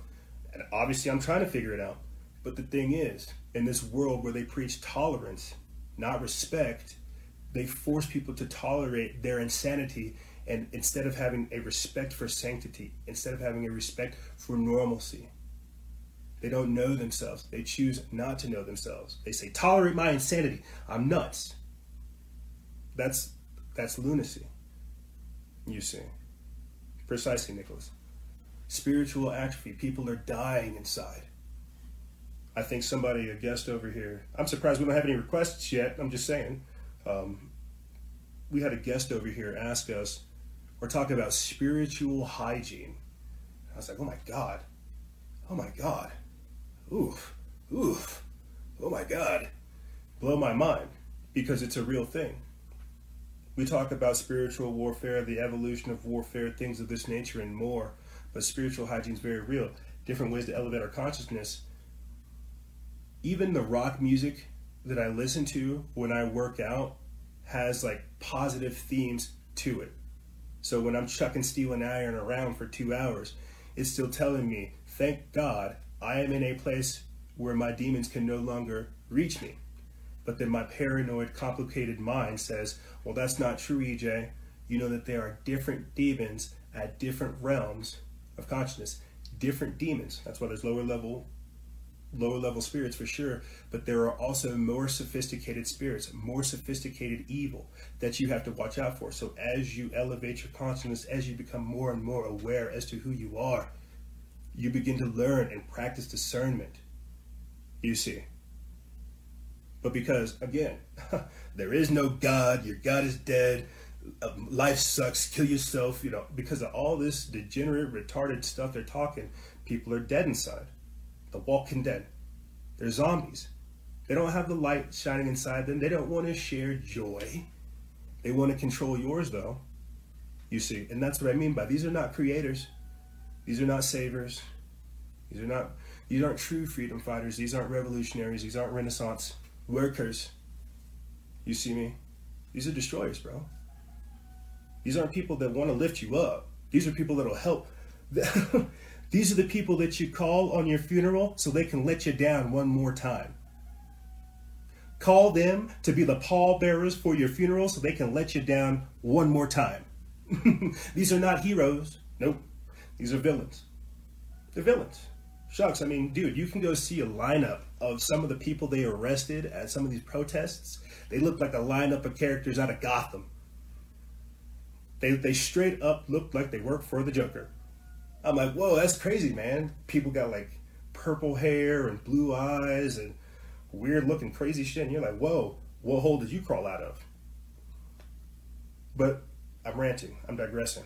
Speaker 1: and obviously i'm trying to figure it out but the thing is in this world where they preach tolerance not respect they force people to tolerate their insanity and instead of having a respect for sanctity instead of having a respect for normalcy they don't know themselves they choose not to know themselves they say tolerate my insanity i'm nuts that's That's lunacy. You see. Precisely, Nicholas. Spiritual atrophy. People are dying inside. I think somebody, a guest over here, I'm surprised we don't have any requests yet. I'm just saying. Um, we had a guest over here ask us, or talk about spiritual hygiene. I was like, oh my God. Oh my God. Oof. Oof. Oh my God. Blow my mind because it's a real thing. We talk about spiritual warfare, the evolution of warfare, things of this nature, and more. But spiritual hygiene is very real. Different ways to elevate our consciousness. Even the rock music that I listen to when I work out has like positive themes to it. So when I'm chucking steel and iron around for two hours, it's still telling me, thank God I am in a place where my demons can no longer reach me. But then my paranoid, complicated mind says, well, that's not true, EJ. You know that there are different demons at different realms of consciousness, different demons. That's why there's lower level lower level spirits for sure, but there are also more sophisticated spirits, more sophisticated evil that you have to watch out for. So as you elevate your consciousness, as you become more and more aware as to who you are, you begin to learn and practice discernment. You see. But because, again, <laughs> there is no God, your God is dead, um, life sucks, kill yourself, you know, because of all this degenerate, retarded stuff they're talking, people are dead inside. The walking dead. They're zombies. They don't have the light shining inside them. They don't want to share joy. They want to control yours, though. You see, and that's what I mean by these are not creators. These are not savers. These are not. These aren't true freedom fighters. These aren't revolutionaries. These aren't Renaissance workers. You see me? These are destroyers, bro. These aren't people that want to lift you up. These are people that'll help. <laughs> These are the people that you call on your funeral so they can let you down one more time. Call them to be the pallbearers for your funeral so they can let you down one more time. <laughs> These are not heroes. Nope. These are villains. They're villains. Shucks, I mean, dude, you can go see a lineup of some of the people they arrested at some of these protests. They look like a lineup of characters out of Gotham. They, they straight up look like they work for the Joker. I'm like, whoa, that's crazy, man. People got like purple hair and blue eyes and weird looking crazy shit. And you're like, whoa, what hole did you crawl out of? But I'm ranting. I'm digressing.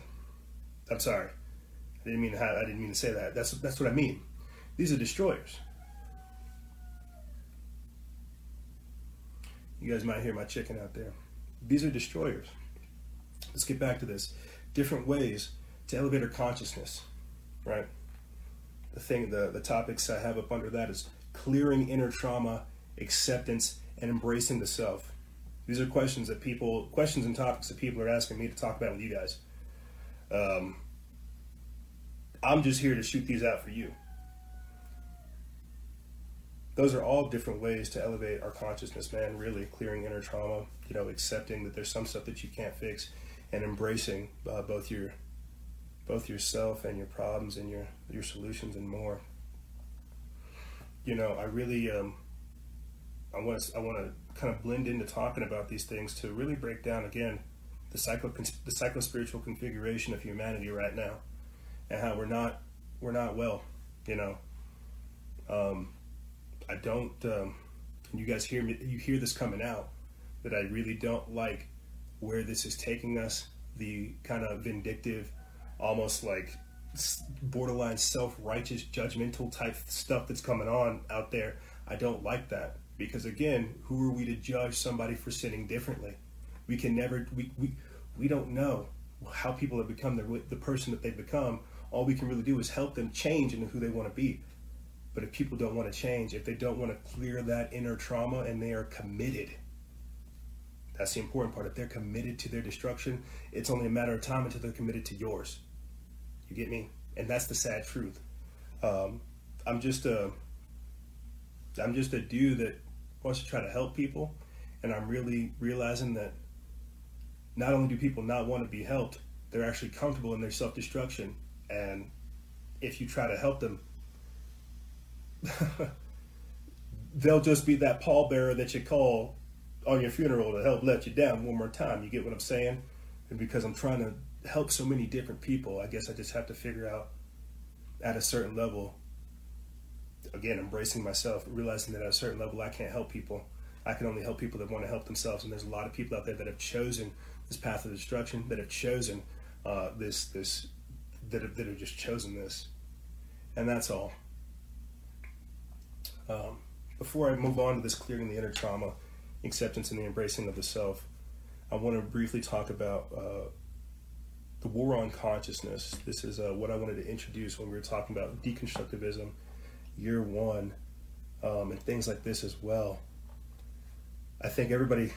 Speaker 1: I'm sorry. I didn't mean to. I didn't mean to say that. That's that's what I mean. These are destroyers. You guys might hear my chicken out there. These are destroyers. Let's get back to this. Different ways to elevate our consciousness, right? The thing, the, the topics I have up under that is clearing inner trauma, acceptance, and embracing the self. These are questions that people, questions and topics that people are asking me to talk about with you guys. Um, I'm just here to shoot these out for you those are all different ways to elevate our consciousness, man. Really clearing inner trauma, you know, accepting that there's some stuff that you can't fix, and embracing uh, both your both yourself and your problems and your your solutions and more. You know, I really um, I want to I want to kind of blend into talking about these things to really break down again the psycho the psycho spiritual configuration of humanity right now, and how we're not we're not well, you know. Um, I don't. Um, you guys hear me? You hear this coming out that I really don't like where this is taking us. The kind of vindictive, almost like borderline self-righteous, judgmental type stuff that's coming on out there. I don't like that because again, who are we to judge somebody for sinning differently? We can never. We we we don't know how people have become the the person that they've become. All we can really do is help them change into who they want to be. But if people don't want to change, if they don't want to clear that inner trauma and they are committed, that's the important part. If they're committed to their destruction, it's only a matter of time until they're committed to yours. You get me? And that's the sad truth. Um, I'm just a, I'm just a dude that wants to try to help people, and I'm really realizing that not only do people not want to be helped, they're actually comfortable in their self-destruction, and if you try to help them, <laughs> they'll just be that pallbearer that you call on your funeral to help let you down one more time. You get what I'm saying? And because I'm trying to help so many different people, I guess I just have to figure out at a certain level. Again, embracing myself, realizing that at a certain level I can't help people. I can only help people that want to help themselves. And there's a lot of people out there that have chosen this path of destruction, that have chosen uh, this this that have, that have just chosen this, and that's all. Um, before I move on to this clearing the inner trauma, acceptance, and the embracing of the self, I want to briefly talk about uh, the war on consciousness. This is uh, what I wanted to introduce when we were talking about deconstructivism, year one, um, and things like this as well. I think everybody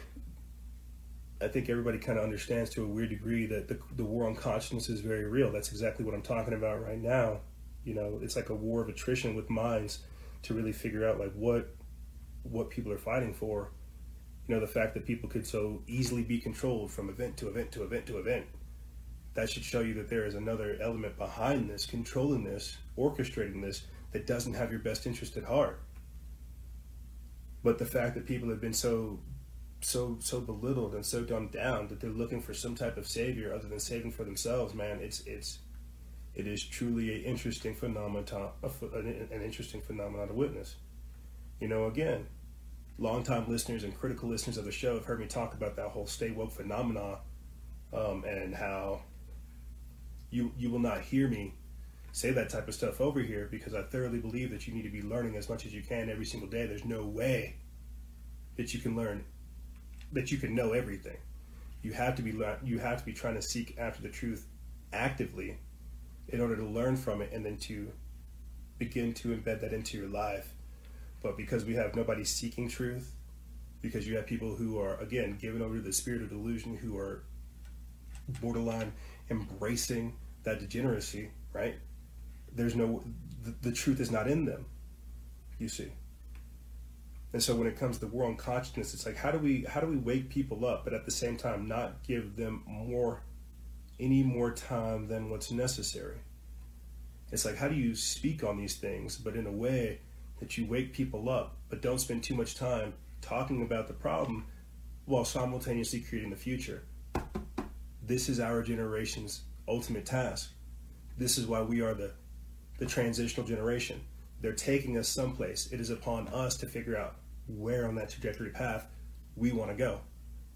Speaker 1: I think everybody kind of understands to a weird degree that the, the war on consciousness is very real. That's exactly what I'm talking about right now. You know, it's like a war of attrition with minds to really figure out like what what people are fighting for. You know, the fact that people could so easily be controlled from event to event to event to event. That should show you that there is another element behind this, controlling this, orchestrating this, that doesn't have your best interest at heart. But the fact that people have been so so so belittled and so dumbed down that they're looking for some type of savior other than saving for themselves. Man, it's it's it is truly an interesting phenomenon, an interesting phenomenon to witness. You know, again, longtime listeners and critical listeners of the show have heard me talk about that whole stay woke phenomena, um, and how you you will not hear me say that type of stuff over here because I thoroughly believe that you need to be learning as much as you can every single day. There's no way that you can learn that you can know everything. You have to be you have to be trying to seek after the truth actively in order to learn from it and then to begin to embed that into your life. But because we have nobody seeking truth, because you have people who are again given over to the spirit of delusion, who are borderline embracing that degeneracy, right? There's no the, the truth is not in them. You see. And so when it comes to war on consciousness, it's like how do we how do we wake people up, but at the same time not give them more any more time than what's necessary. It's like how do you speak on these things, but in a way that you wake people up, but don't spend too much time talking about the problem while simultaneously creating the future. This is our generation's ultimate task. This is why we are the the transitional generation. They're taking us someplace. It is upon us to figure out where on that trajectory path we want to go.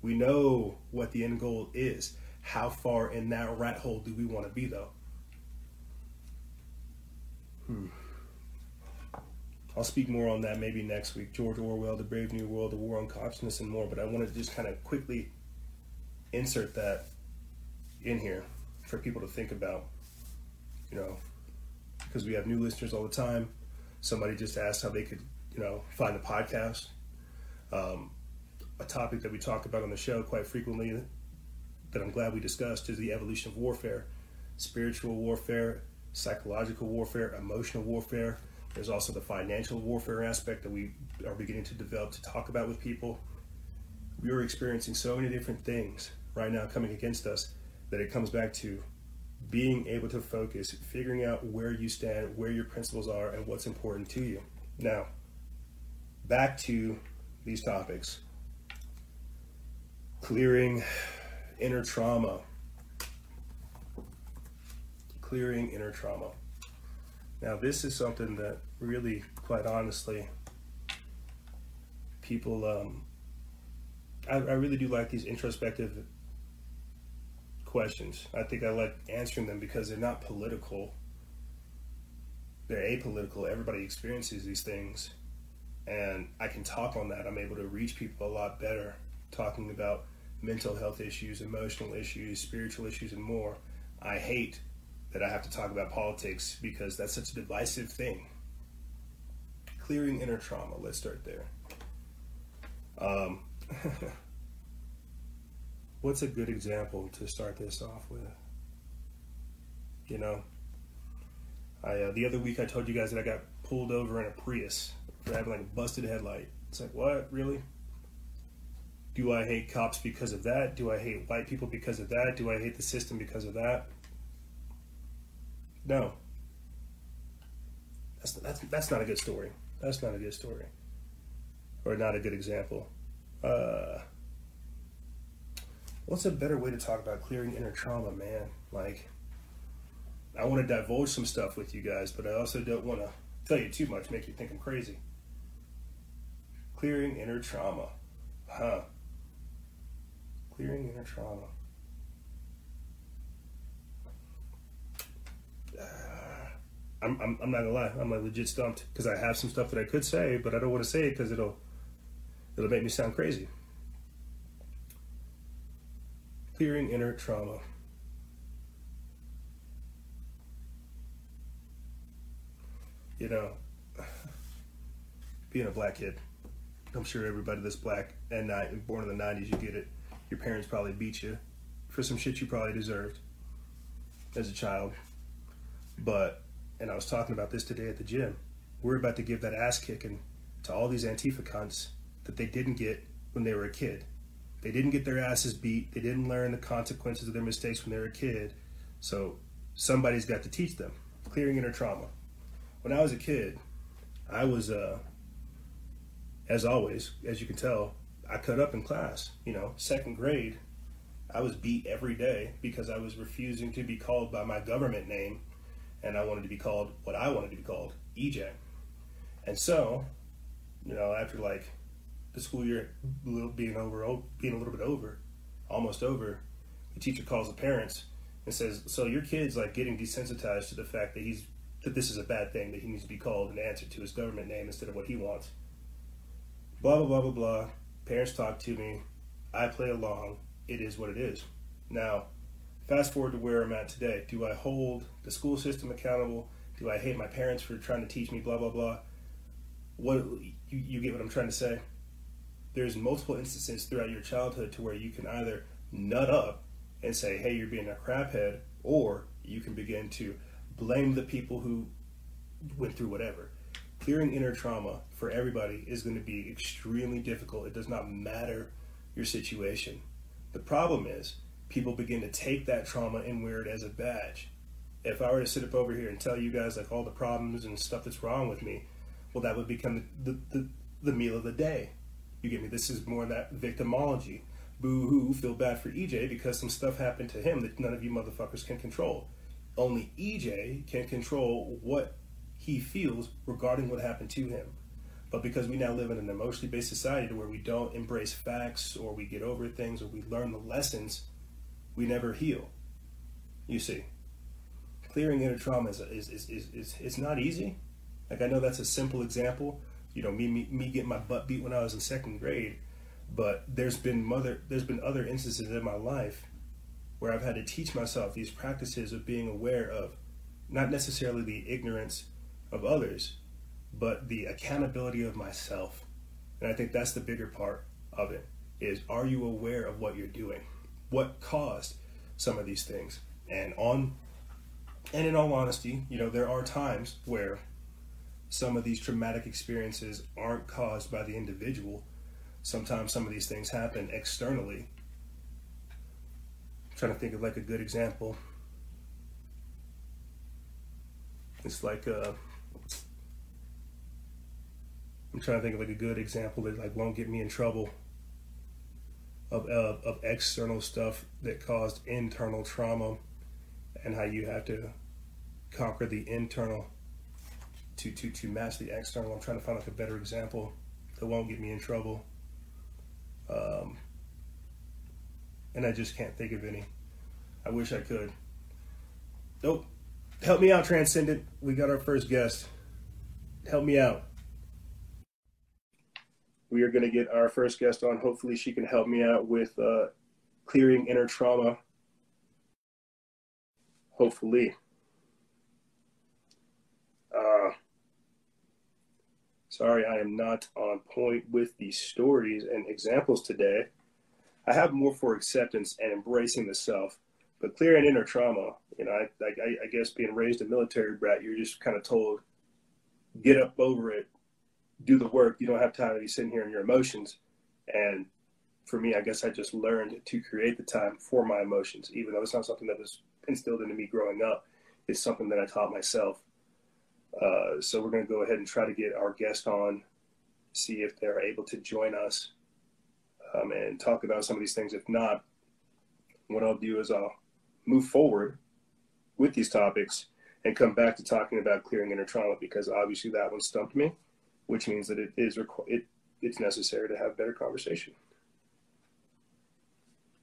Speaker 1: We know what the end goal is. How far in that rat hole do we want to be, though? Hmm. I'll speak more on that maybe next week. George Orwell, The Brave New World, The War on Consciousness, and more. But I wanted to just kind of quickly insert that in here for people to think about. You know, because we have new listeners all the time. Somebody just asked how they could you know, find the podcast. Um, a topic that we talk about on the show quite frequently that I'm glad we discussed is the evolution of warfare, spiritual warfare, psychological warfare, emotional warfare. There's also the financial warfare aspect that we are beginning to develop to talk about with people. We are experiencing so many different things right now coming against us that it comes back to being able to focus, figuring out where you stand, where your principles are, and what's important to you. Now, back to these topics clearing inner trauma. Clearing inner trauma. Now, this is something that really, quite honestly, people, um, I, I really do like these introspective questions. I think I like answering them because they're not political, they're apolitical. Everybody experiences these things and I can talk on that. I'm able to reach people a lot better talking about mental health issues, emotional issues, spiritual issues, and more. I hate that I have to talk about politics because that's such a divisive thing. Clearing inner trauma, let's start there. Um, <laughs> what's a good example to start this off with? You know, I uh, the other week I told you guys that I got pulled over in a Prius for having like a busted headlight. It's like, what? Really? Do I hate cops because of that? Do I hate white people because of that? Do I hate the system because of that? No. That's, that's, that's not a good story. That's not a good story. Or not a good example. uh, what's a better way to talk about clearing inner trauma, man? Like, I want to divulge some stuff with you guys, but I also don't want to tell you too much, make you think I'm crazy. Clearing inner trauma. Huh. Clearing inner trauma. <sighs> I'm, I'm, I'm not gonna lie, I'm like legit stumped because I have some stuff that I could say, but I don't want to say it because it'll it'll make me sound crazy. Clearing inner trauma. You know, <sighs> being a black kid, I'm sure everybody that's black and not born in the 90s, you get it. Your parents probably beat you for some shit you probably deserved as a child. But, and I was talking about this today at the gym, we're about to give that ass kicking to all these Antifa cunts that they didn't get when they were a kid. They didn't get their asses beat. They didn't learn the consequences of their mistakes when they were a kid. So somebody's got to teach them. Clearing inner trauma. When I was a kid, I was, uh, as always, as you can tell, I cut up in class. You know, second grade, I was beat every day because I was refusing to be called by my government name and I wanted to be called what I wanted to be called, EJ. And so, you know, after like the school year being over, being a little bit over, almost over, the teacher calls the parents and says, "So your kid's like getting desensitized to the fact that he's that this is a bad thing that he needs to be called and answer to his government name instead of what he wants." Blah blah blah blah blah. Parents talk to me. I play along. It is what it is. Now, fast forward to where I'm at today. Do I hold the school system accountable? Do I hate my parents for trying to teach me blah blah blah? What you, you get what I'm trying to say? There's multiple instances throughout your childhood to where you can either nut up and say, "Hey, you're being a craphead," or you can begin to blame the people who went through whatever. Clearing inner trauma for everybody is going to be extremely difficult. It does not matter your situation. The problem is people begin to take that trauma and wear it as a badge. If I were to sit up over here and tell you guys like all the problems and stuff that's wrong with me, well, that would become the, the, the, the meal of the day. You get me? This is more that victimology. Boo hoo, feel bad for EJ because some stuff happened to him that none of you motherfuckers can control. Only EJ can control what he feels regarding what happened to him. But because we now live in an emotionally based society where we don't embrace facts or we get over things or we learn the lessons, we never heal. You see, clearing inner trauma is, is, is, is, is not easy. Like I know that's a simple example. You know, me, me me getting my butt beat when I was in second grade, but there's been mother there's been other instances in my life where I've had to teach myself these practices of being aware of not necessarily the ignorance of others, but the accountability of myself. And I think that's the bigger part of it is are you aware of what you're doing? What caused some of these things? And on and in all honesty, you know, there are times where some of these traumatic experiences aren't caused by the individual. Sometimes some of these things happen externally. I'm trying to think of like a good example. It's like uh, I'm trying to think of like a good example that like won't get me in trouble of uh, of external stuff that caused internal trauma and how you have to conquer the internal to to to match the external. I'm trying to find like a better example that won't get me in trouble. Um, and I just can't think of any. I wish I could. Nope. Help me out, Transcendent. We got our first guest. Help me out we are going to get our first guest on. Hopefully, she can help me out with uh, clearing inner trauma. Hopefully. Uh, sorry, I am not on point with the stories and examples today. I have more for acceptance and embracing the self, but clearing inner trauma, you know, I, I, I guess being raised a military brat, you're just kind of told, get up over it, do the work. You don't have time to be sitting here in your emotions. And for me, I guess I just learned to create the time for my emotions, even though it's not something that was instilled into me growing up. It's something that I taught myself. Uh, so we're going to go ahead and try to get our guest on, see if they're able to join us. um, and talk about some of these things. If not, what I'll do is I'll move forward with these topics and come back to talking about clearing inner trauma because obviously that one stumped me, which means that it is requ- it it's necessary to have better conversation.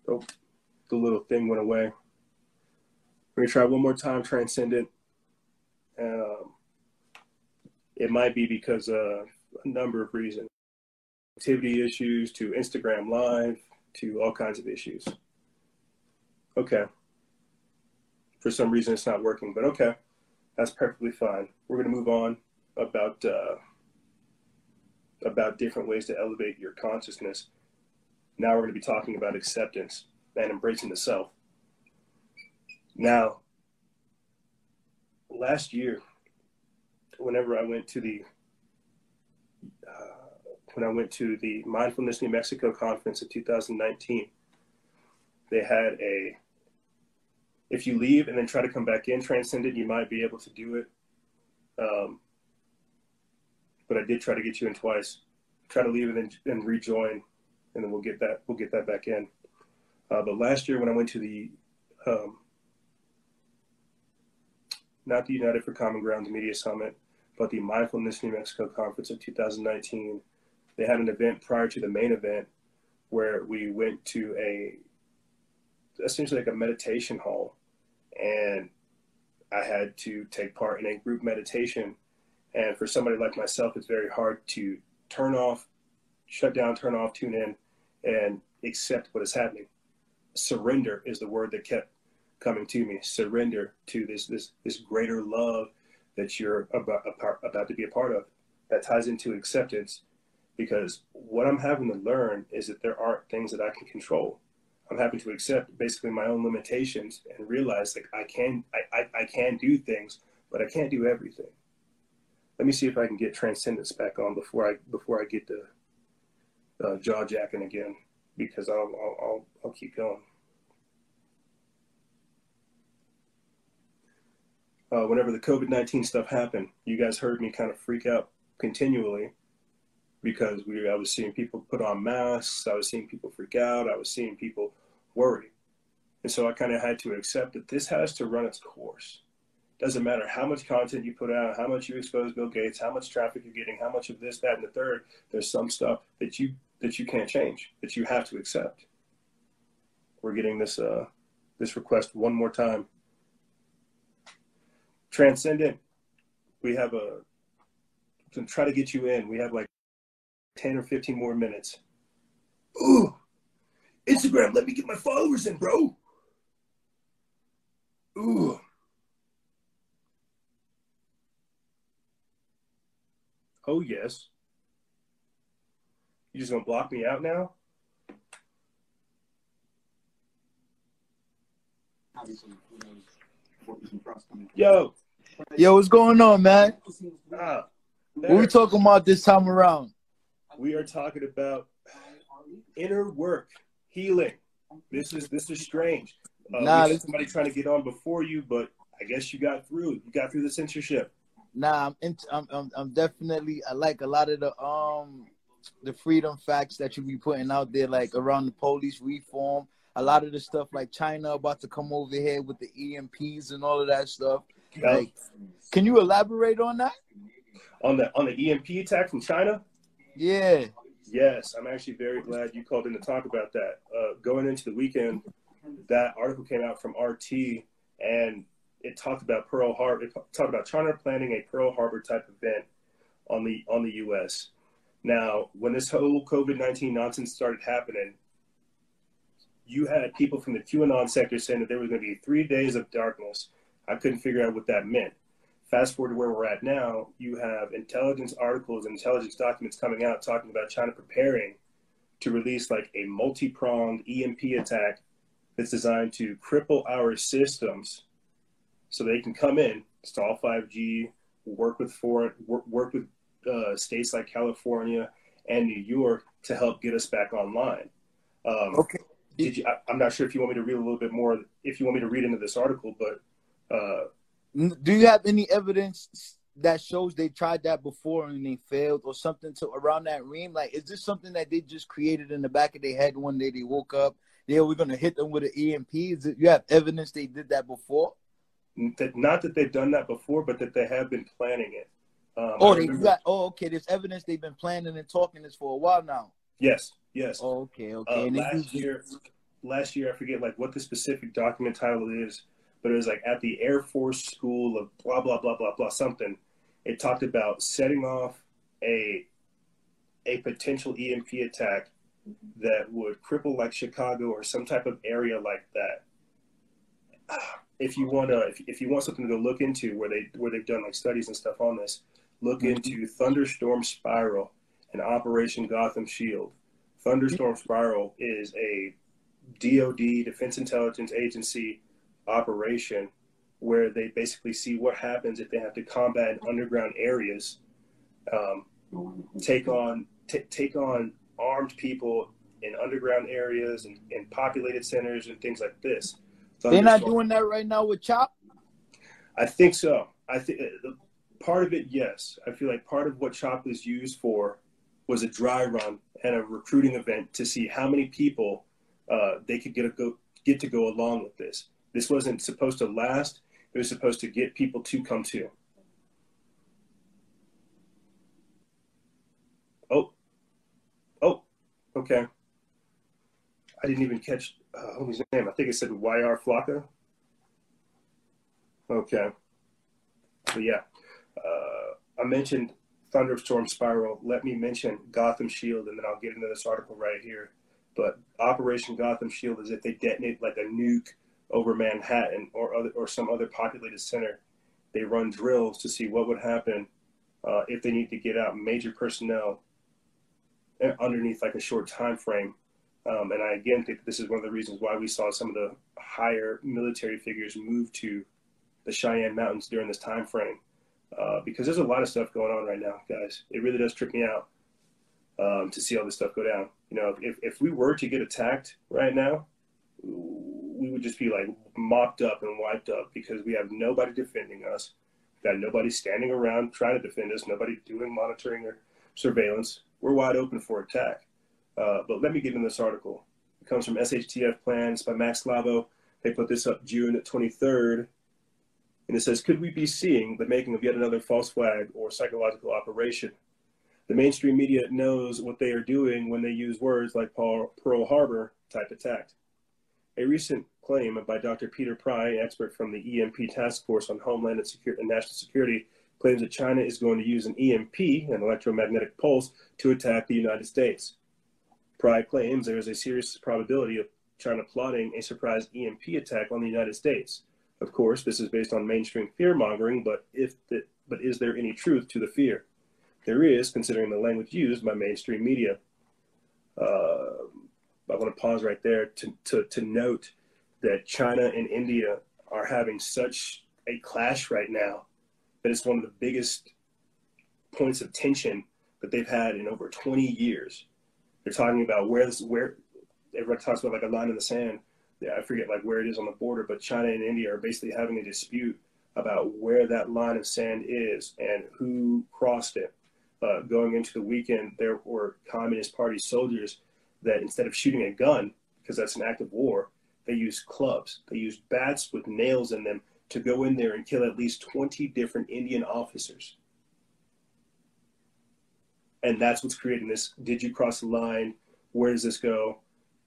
Speaker 1: Oh, the little thing went away. We're gonna try one more time, transcendent. Um, it might be because of a number of reasons activity issues to Instagram Live to all kinds of issues. Okay. For some reason, it's not working, but okay. That's perfectly fine. We're going to move on about uh, about different ways to elevate your consciousness. Now we're going to be talking about acceptance and embracing the self. Now, last year, whenever I went to the uh, when I went to the Mindfulness New Mexico conference in 2019, they had a if you leave and then try to come back in transcendent, you might be able to do it. Um, but I did try to get you in twice. Try to leave and then and rejoin, and then we'll get that we'll get that back in. Uh, but last year when I went to the um, not the United for Common Ground Media Summit, but the Mindfulness New Mexico Conference of 2019, they had an event prior to the main event where we went to a essentially like a meditation hall and I had to take part in a group meditation. And for somebody like myself, it's very hard to turn off, shut down, turn off, tune in, and accept what is happening. Surrender is the word that kept coming to me. Surrender to this this this greater love that you're about about to be a part of. That ties into acceptance, because what I'm having to learn is that there aren't things that I can control. I'm having to accept basically my own limitations and realize like I can I, I, I can do things, but I can't do everything. Let me see if I can get transcendence back on before I before I get the jaw jacking again because I'll, I'll I'll I'll keep going. Uh, whenever the COVID nineteen stuff happened, you guys heard me kind of freak out continually because we I was seeing people put on masks, I was seeing people freak out, I was seeing people worry. And so I kind of had to accept that this has to run its course. Doesn't matter how much content you put out, how much you expose Bill Gates, how much traffic you're getting, how much of this, that, and the third. There's some stuff that you that you can't change, that you have to accept. We're getting this uh, this request one more time. Transcendent, we have a to try to get you in. We have like 10 or 15 more minutes. Ooh, Instagram, let me get my followers in, bro. Ooh. Oh, yes. You just gonna block me out now? Yo.
Speaker 6: Yo, what's going on, man?
Speaker 1: Ah,
Speaker 6: What we talking about this time around?
Speaker 1: we are talking about inner work, healing. This is this is strange. Uh,
Speaker 6: Nah, this-
Speaker 1: somebody trying to get on before you, but I guess you got through. You got through the censorship.
Speaker 6: Nah, I'm, in, I'm, I'm I'm definitely I like a lot of the um the freedom facts that you be putting out there, like around the police reform. A lot of the stuff like China about to come over here with the EMPs and all of that stuff. Like, can you elaborate on that?
Speaker 1: on the on the EMP attack from China.
Speaker 6: Yeah.
Speaker 1: Yes, I'm actually very glad you called in to talk about that. Uh, going into the weekend, that article came out from RT, and it talked about Pearl Harbor. It talked about China planning a Pearl Harbor type event on the on the U.S. Now, when this whole COVID nineteen nonsense started happening, you had people from the QAnon sector saying that there was going to be three days of darkness. I couldn't figure out what that meant. Fast forward to where we're at now, you have intelligence articles and intelligence documents coming out talking about China preparing to release like a multi pronged EMP attack that's designed to cripple our systems so they can come in, install 5G, work with foreign, work, work with uh, states like California and New York to help get us back online. Um,
Speaker 6: Okay.
Speaker 1: Did you, I, I'm not sure if you want me to read a little bit more, if you want me to read into this article, but uh,
Speaker 6: Do you have any evidence that shows they tried that before and they failed or something to around that ream? Like, is this something that they just created in the back of their head one day they woke up? Yeah, we're gonna hit them with an EMP. Is it, you have evidence they did that before?
Speaker 1: That not that they've done that before, but that they have been planning it. Um,
Speaker 6: oh, they got. Oh, okay. There's evidence they've been planning and talking this for a while now.
Speaker 1: Yes, yes.
Speaker 6: Oh, okay, okay.
Speaker 1: Uh, last year, last year I forget like what the specific document title is, but it was like at the Air Force School of blah blah blah blah blah something. It talked about setting off a a potential EMP attack that would cripple like Chicago or some type of area like that. <sighs> If you want to, if, if you want something to go look into where they where they've done like studies and stuff on this, look mm-hmm. into Thunderstorm Spiral and Operation Gotham Shield. Thunderstorm mm-hmm. Spiral is a DoD Defense Intelligence Agency operation where they basically see what happens if they have to combat underground areas, um, take on t- take on armed people in underground areas and, and populated centers and things like this.
Speaker 6: They're not doing that right now with Chop.
Speaker 1: I think so. I think part of it, yes. I feel like part of what Chop was used for was a dry run and a recruiting event to see how many people uh, they could get a go get to go along with this. This wasn't supposed to last. It was supposed to get people to come to. Oh, oh, okay. I didn't even catch uh, homie's name. I think it said YR Flocka. Okay. But yeah, uh, I mentioned Thunderstorm Spiral. Let me mention Gotham Shield, and then I'll get into this article right here. But Operation Gotham Shield is if they detonate like a nuke over Manhattan or other or some other populated center. They run drills to see what would happen uh, if they need to get out major personnel uh, underneath like a short time frame. Um, and I again think this is one of the reasons why we saw some of the higher military figures move to the Cheyenne Mountains during this time frame, uh, because there's a lot of stuff going on right now, guys. It really does trip me out um, to see all this stuff go down. You know, if if we were to get attacked right now, we would just be like mopped up and wiped up because we have nobody defending us. We've got nobody standing around trying to defend us. Nobody doing monitoring or surveillance. We're wide open for attack. Uh, but let me get in this article. It comes from SHTF Plans by Mac Slavo. They put this up June 23rd. And it says, Could we be seeing the making of yet another false flag or psychological operation? The mainstream media knows what they are doing when they use words like Pearl Harbor type attack. A recent claim by Dr. Peter Pry, expert from the EMP Task Force on Homeland and, Secur- and National Security, claims that China is going to use an EMP, an electromagnetic pulse, to attack the United States. Pry claims there is a serious probability of China plotting a surprise EMP attack on the United States. Of course, this is based on mainstream fear mongering, but if but is there any truth to the fear? There is, considering the language used by mainstream media. Uh, I want to pause right there to, to, to note that China and India are having such a clash right now that it's one of the biggest points of tension that they've had in over 20 years. They're talking about where this, where everybody talks about like a line in the sand. Yeah, I forget like where it is on the border, but China and India are basically having a dispute about where that line of sand is and who crossed it. Uh, going into the weekend, there were Communist Party soldiers that instead of shooting a gun, because that's an act of war, they used clubs. They used bats with nails in them to go in there and kill at least 20 different Indian officers. And that's what's creating this did you cross the line? Where does this go?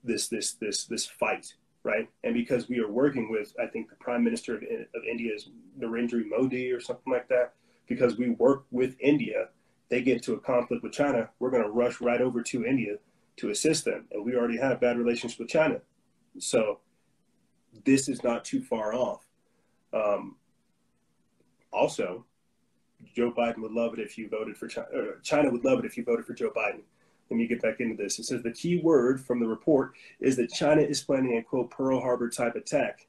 Speaker 1: This this this this fight, right? And because we are working with I think the Prime Minister of, of India is Narendra Modi or something like that, because we work with India, they get into a conflict with China, we're going to rush right over to India to assist them. And we already have bad relations with China. So this is not too far off. Um, also, Joe Biden would love it if you voted for China. China would love it if you voted for Joe Biden. Let me get back into this. It says the key word from the report is that China is planning a quote Pearl Harbor type attack.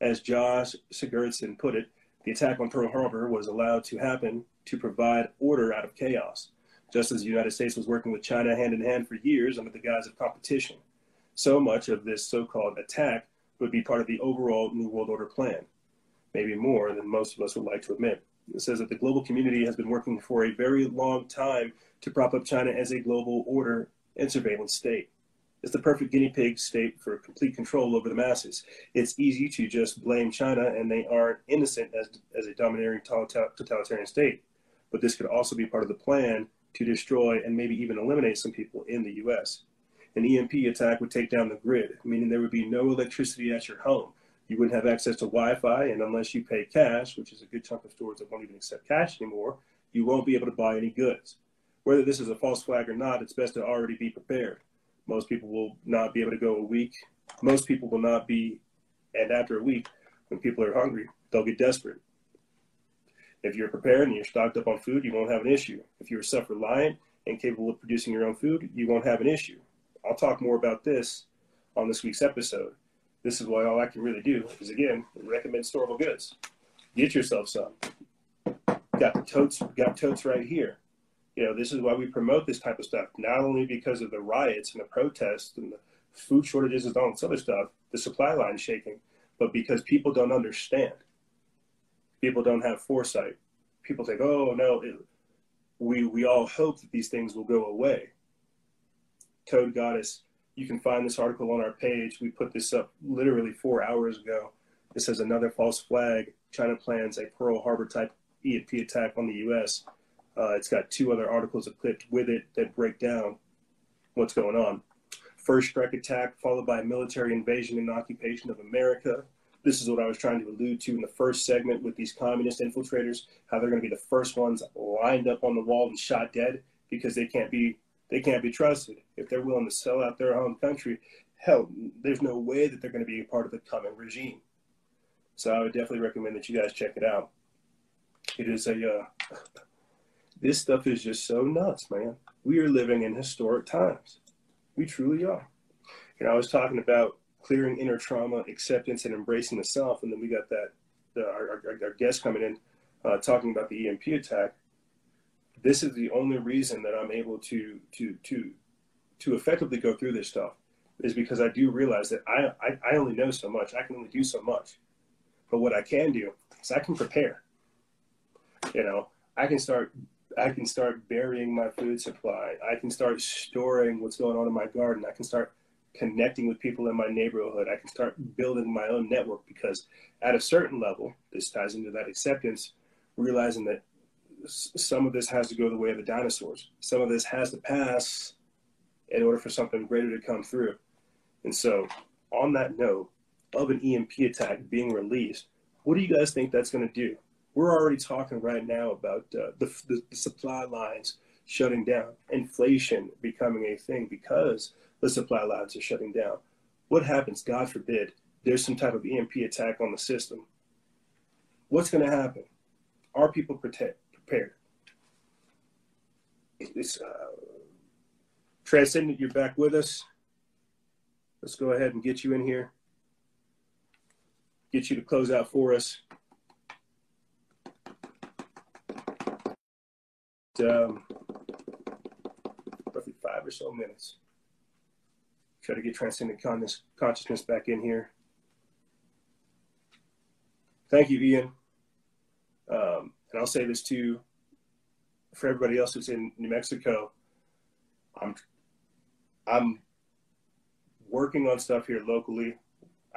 Speaker 1: As Josh Sigurdson put it, the attack on Pearl Harbor was allowed to happen to provide order out of chaos, just as the United States was working with China hand in hand for years under the guise of competition. So much of this so called attack would be part of the overall New World Order plan, maybe more than most of us would like to admit. It says that the global community has been working for a very long time to prop up China as a global order and surveillance state. It's the perfect guinea pig state for complete control over the masses. It's easy to just blame China, and they aren't innocent as, as a domineering totalitarian state. But this could also be part of the plan to destroy and maybe even eliminate some people in the US. An EMP attack would take down the grid, meaning there would be no electricity at your home. You wouldn't have access to Wi Fi, and unless you pay cash, which is a good chunk of stores that won't even accept cash anymore, you won't be able to buy any goods. Whether this is a false flag or not, it's best to already be prepared. Most people will not be able to go a week. Most people will not be, and after a week, when people are hungry, they'll get desperate. If you're prepared and you're stocked up on food, you won't have an issue. If you're self reliant and capable of producing your own food, you won't have an issue. I'll talk more about this on this week's episode. This is why all I can really do is, again, recommend storable goods. Get yourself some. Got the totes, got totes right here. You know, this is why we promote this type of stuff, not only because of the riots and the protests and the food shortages and all this other stuff, the supply line shaking, but because people don't understand people don't have foresight. People think, oh no, it, we we all hope that these things will go away. Code Goddess, you can find this article on our page. We put this up literally four hours ago. This says another false flag. China plans a Pearl Harbor type EMP attack on the U.S. Uh, it's got two other articles equipped with it that break down what's going on. First strike attack followed by military invasion and occupation of America. This is what I was trying to allude to in the first segment with these communist infiltrators, how they're going to be the first ones lined up on the wall and shot dead because they can't be they can't be trusted. If they're willing to sell out their home country, hell, there's no way that they're going to be a part of the coming regime. So I would definitely recommend that you guys check it out. It is a uh, <laughs> this stuff is just so nuts, man. We are living in historic times. We truly are. You know, I was talking about clearing inner trauma, acceptance, and embracing the self. And then we got that the, our, our, our, guest coming in uh, talking about the EMP attack. This is the only reason that I'm able to to to to effectively go through this stuff is because I do realize that I, I, I only know so much. I can only do so much. But what I can do is I can prepare. You know, I can start I can start burying my food supply. I can start storing what's going on in my garden. I can start connecting with people in my neighborhood. I can start building my own network because at a certain level, this ties into that acceptance, realizing that some of this has to go the way of the dinosaurs. Some of this has to pass in order for something greater to come through. And so, on that note of an EMP attack being released, what do you guys think that's going to do? We're already talking right now about uh, the, the, the supply lines shutting down, inflation becoming a thing because the supply lines are shutting down. What happens, God forbid, there's some type of EMP attack on the system? What's going to happen? Are people protect, prepared? It's, uh, Transcendent, you're back with us. Let's go ahead and get you in here. Get you to close out for us. Um, roughly five or so minutes try to get transcendent consciousness back in here. Thank you, Ian. Um, and I'll say this too for everybody else who's in New Mexico. I'm I'm working on stuff here locally.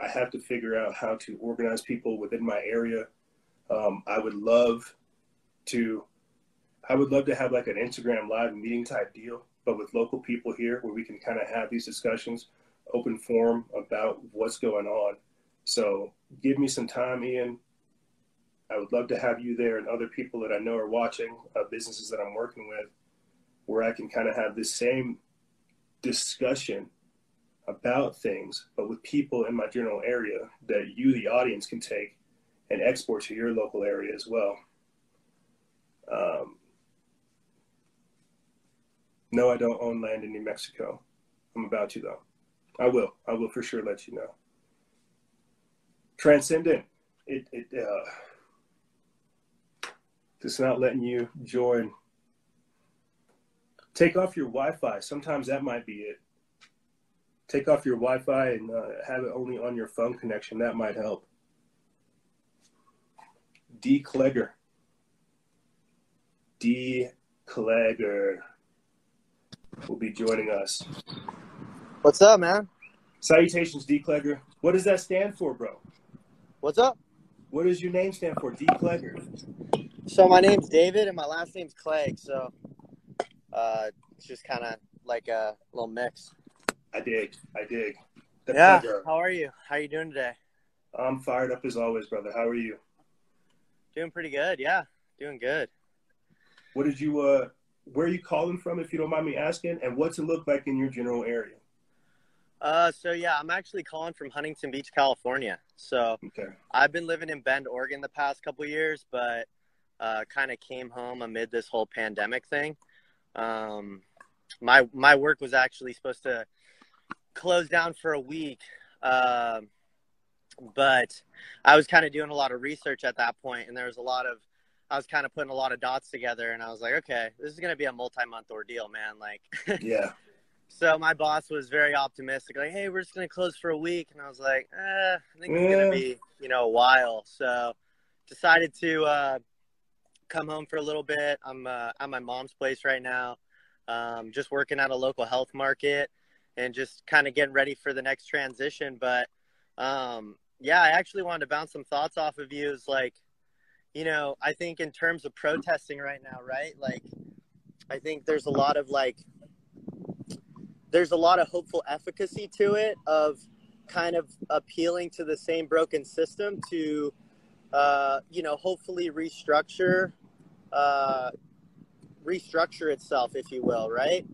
Speaker 1: I have to figure out how to organize people within my area. Um, I would love to I would love to have like an Instagram live meeting type deal but with local people here where we can kind of have these discussions, open forum about what's going on. So give me some time, Ian. I would love to have you there and other people that I know are watching, uh, businesses that I'm working with, where I can kind of have this same discussion about things, but with people in my general area that you, the audience, can take and export to your local area as well. Um, no, I don't own land in New Mexico. I'm about to, though. I will. I will for sure let you know. Transcendent. It, it, uh, just not letting you join. Take off your Wi Fi. Sometimes that might be it. Take off your Wi Fi and uh, have it only on your phone connection. That might help. D. Clegger. D. Clegger will be joining us.
Speaker 7: What's up, man?
Speaker 1: Salutations, D. Clegger. What does that stand for, bro?
Speaker 7: What's up?
Speaker 1: What does your name stand for, D. Clegger?
Speaker 7: So my name's David and my last name's Clegg. So uh, it's just kind of like a little mix.
Speaker 1: I dig. I dig. The
Speaker 7: yeah.
Speaker 1: Clegger.
Speaker 7: How are you? How are you doing today?
Speaker 1: I'm fired up as always, brother. How are you?
Speaker 7: Doing pretty good. Yeah, doing good.
Speaker 1: What did you uh where are you calling from if you don't mind me asking? And what's it look like in your general area?
Speaker 7: Uh, so yeah, I'm actually calling from Huntington Beach, California. So
Speaker 1: Okay.
Speaker 7: I've been living in Bend, Oregon, the past couple years, but uh, kind of came home amid this whole pandemic thing. Um, my my work was actually supposed to close down for a week, um, but I was kind of doing a lot of research at that point, and there was a lot of I was kind of putting a lot of dots together, and I was like, okay, this is gonna be a multi-month ordeal, man. Like, <laughs>
Speaker 1: Yeah.
Speaker 7: so my boss was very optimistic, like, "Hey, we're just gonna close for a week," and I was like, eh, "I think it's
Speaker 1: Yeah.
Speaker 7: gonna be, you know, a while." So decided to uh, come home for a little bit. I'm uh, at my mom's place right now, um, just working at a local health market and just kind of getting ready for the next transition. But um, yeah, I actually wanted to bounce some thoughts off of you. Is like, you know, I think in terms of protesting right now, right? Like, I think there's a lot of like there's a lot of hopeful efficacy to it of kind of appealing to the same broken system to uh, you know hopefully restructure uh, restructure itself if you will right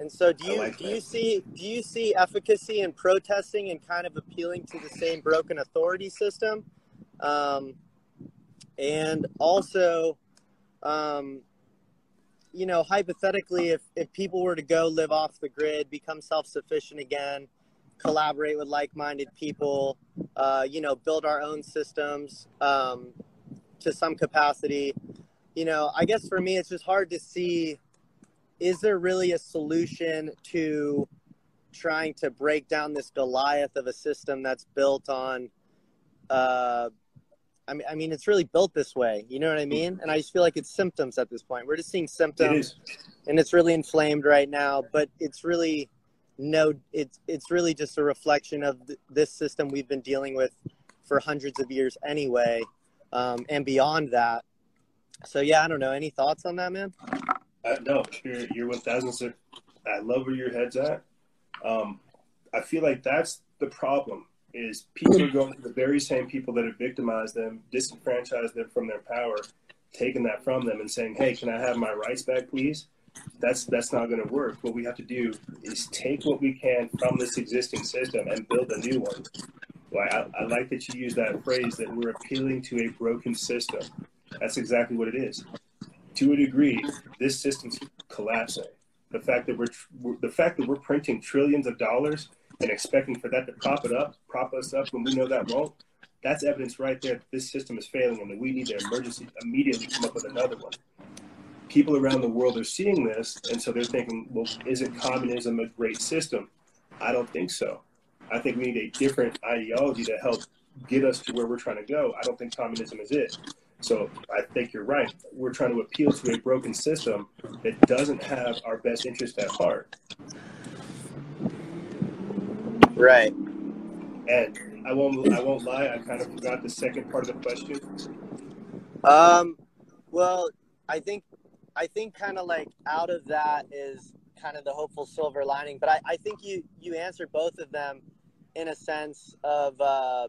Speaker 7: and so do you
Speaker 1: like
Speaker 7: do
Speaker 1: that.
Speaker 7: you see do you see efficacy in protesting and kind of appealing to the same broken authority system um, and also um, you know, hypothetically, if, if people were to go live off the grid, become self sufficient again, collaborate with like minded people, uh, you know, build our own systems um, to some capacity, you know, I guess for me, it's just hard to see is there really a solution to trying to break down this Goliath of a system that's built on. Uh, I mean, I mean, it's really built this way. You know what I mean? And I just feel like it's symptoms at this point. We're just seeing symptoms
Speaker 1: is.
Speaker 7: and it's really inflamed right now but it's really no it's it's really just a reflection of th- this system we've been dealing with for hundreds of years anyway um, and beyond that so yeah i don't know any thoughts on that man
Speaker 1: Uh, no, you're, you're 1000. sir. I love where your head's at. Um, I feel like that's the problem. Is people are going to the very same people that have victimized them, disenfranchised them from their power, taking that from them, and saying, "Hey, can I have my rights back, please?" That's that's not going to work. What we have to do is take what we can from this existing system and build a new one. Well, I, I like that you use that phrase that we're appealing to a broken system. That's exactly what it is to a degree, this system's collapsing. The fact that we're, the fact that we're printing trillions of dollars and expecting for that to prop it up, prop us up when we know that won't. That's evidence right there that this system is failing and that we need to emergency immediately to come up with another one. People around the world are seeing this, and so they're thinking, well, isn't communism a great system? I don't think so. I think we need a different ideology to help get us to where we're trying to go. I don't think communism is it. So I think you're right. We're trying to appeal to a broken system that doesn't have our best interest at heart.
Speaker 7: right
Speaker 1: And I won't I won't lie, I kind of forgot the second part of the question.
Speaker 7: um, well i think i think kind of like out of that is kind of the hopeful silver lining but i, I think you you answered both of them in a sense of uh,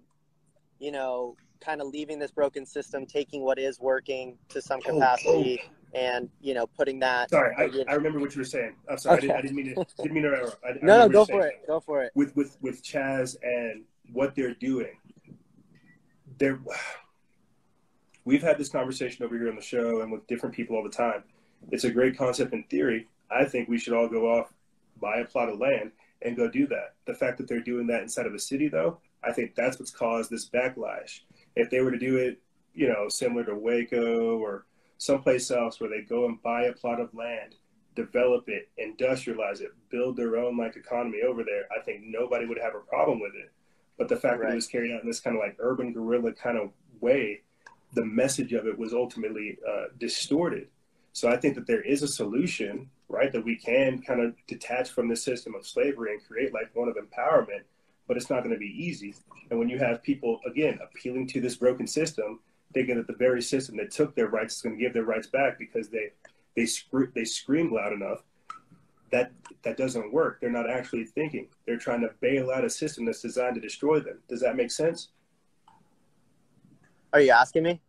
Speaker 7: you know kind of leaving this broken system taking what is working to some
Speaker 1: Oh, oh.
Speaker 7: capacity and you know putting that
Speaker 1: Sorry, I, I remember what you were saying. I'm sorry, I, didn't, I didn't mean to didn't mean to interrupt. I,
Speaker 7: no no go for it go for it
Speaker 1: with with with Chaz and what they're doing. They're <sighs> we've had this conversation over here on the show and with different people all the time. It's a great concept in theory. I think we should all go off, buy a plot of land, and go do that. The fact that they're doing that inside of a city, though, I think that's what's caused this backlash. If they were to do it, you know, similar to Waco or someplace else where they go and buy a plot of land, develop it, industrialize it, build their own like economy over there, I think nobody would have a problem with it. But the fact that it was carried out in this kind of like urban guerrilla kind of way, the message of it was ultimately uh, distorted. So I think that there is a solution, right? That we can kind of detach from the system of slavery and create like one of empowerment, but it's not going to be easy. And when you have people again appealing to this broken system, thinking that the very system that took their rights is going to give their rights back because they they scre- they screamed loud enough, that that doesn't work. They're not actually thinking. They're trying to bail out a system that's designed to destroy them. Does that make sense?
Speaker 7: Are you asking me?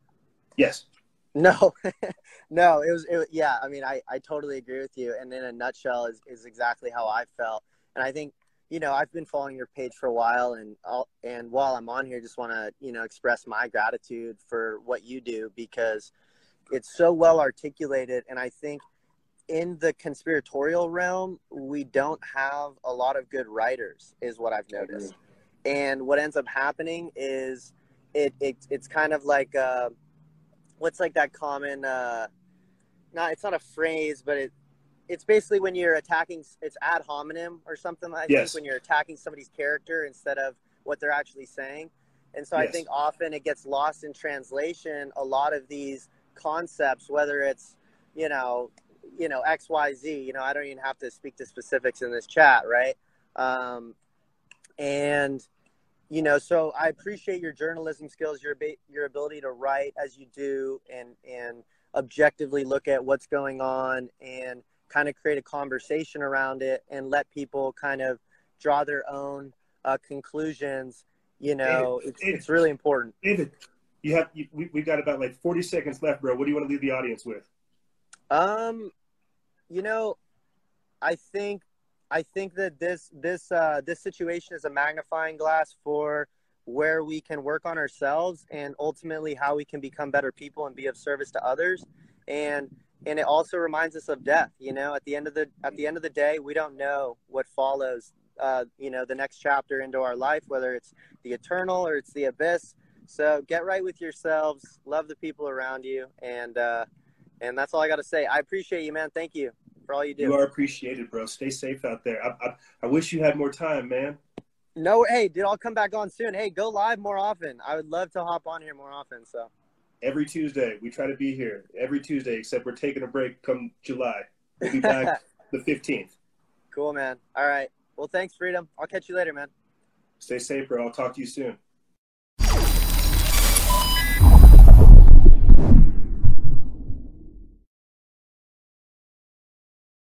Speaker 1: Yes. <laughs>
Speaker 7: No, <laughs> no, it was, it, yeah. I mean, I, I totally agree with you. And in a nutshell, is, is exactly how I felt. And I think, you know, I've been following your page for a while, and I'll, and while I'm on here, just want to, you know, express my gratitude for what you do because it's so well articulated. And I think in the conspiratorial realm, we don't have a lot of good writers, is what I've noticed. And what ends up happening is it, it it's kind of like, uh, what's like that common uh not it's not a phrase but it it's basically when you're attacking it's ad hominem or something like
Speaker 1: yes.
Speaker 7: when you're attacking somebody's character instead of what they're actually saying and so yes. i think often it gets lost in translation a lot of these concepts whether it's you know you know xyz you know i don't even have to speak to specifics in this chat right um, and you know so i appreciate your journalism skills your your ability to write as you do and and objectively look at what's going on and kind of create a conversation around it and let people kind of draw their own uh, conclusions you know
Speaker 1: David,
Speaker 7: it's,
Speaker 1: David,
Speaker 7: it's really important.
Speaker 1: David you have you, we, we've got about like 40 seconds left bro. What do you want to leave the audience with?
Speaker 7: Um you know i think I think that this this uh, this situation is a magnifying glass for where we can work on ourselves and ultimately how we can become better people and be of service to others. And and it also reminds us of death. You know, at the end of the at the end of the day, we don't know what follows. Uh, you know, the next chapter into our life, whether it's the eternal or it's the abyss. So get right with yourselves, love the people around you, and uh, and that's all I got to say. I appreciate you, man. Thank you for all you do.
Speaker 1: You are appreciated, bro. Stay safe out there. I, I, I wish you had more time, man.
Speaker 7: No, hey, dude, I'll come back on soon. Hey, go live more often. I would love to hop on here more often. So
Speaker 1: every Tuesday we try to be here every Tuesday, except we're taking a break come July. We'll be back <laughs> the fifteenth.
Speaker 7: Cool, man. All right. Well, thanks, Freedom. I'll catch you later, man.
Speaker 1: Stay safe, bro. I'll talk to you soon.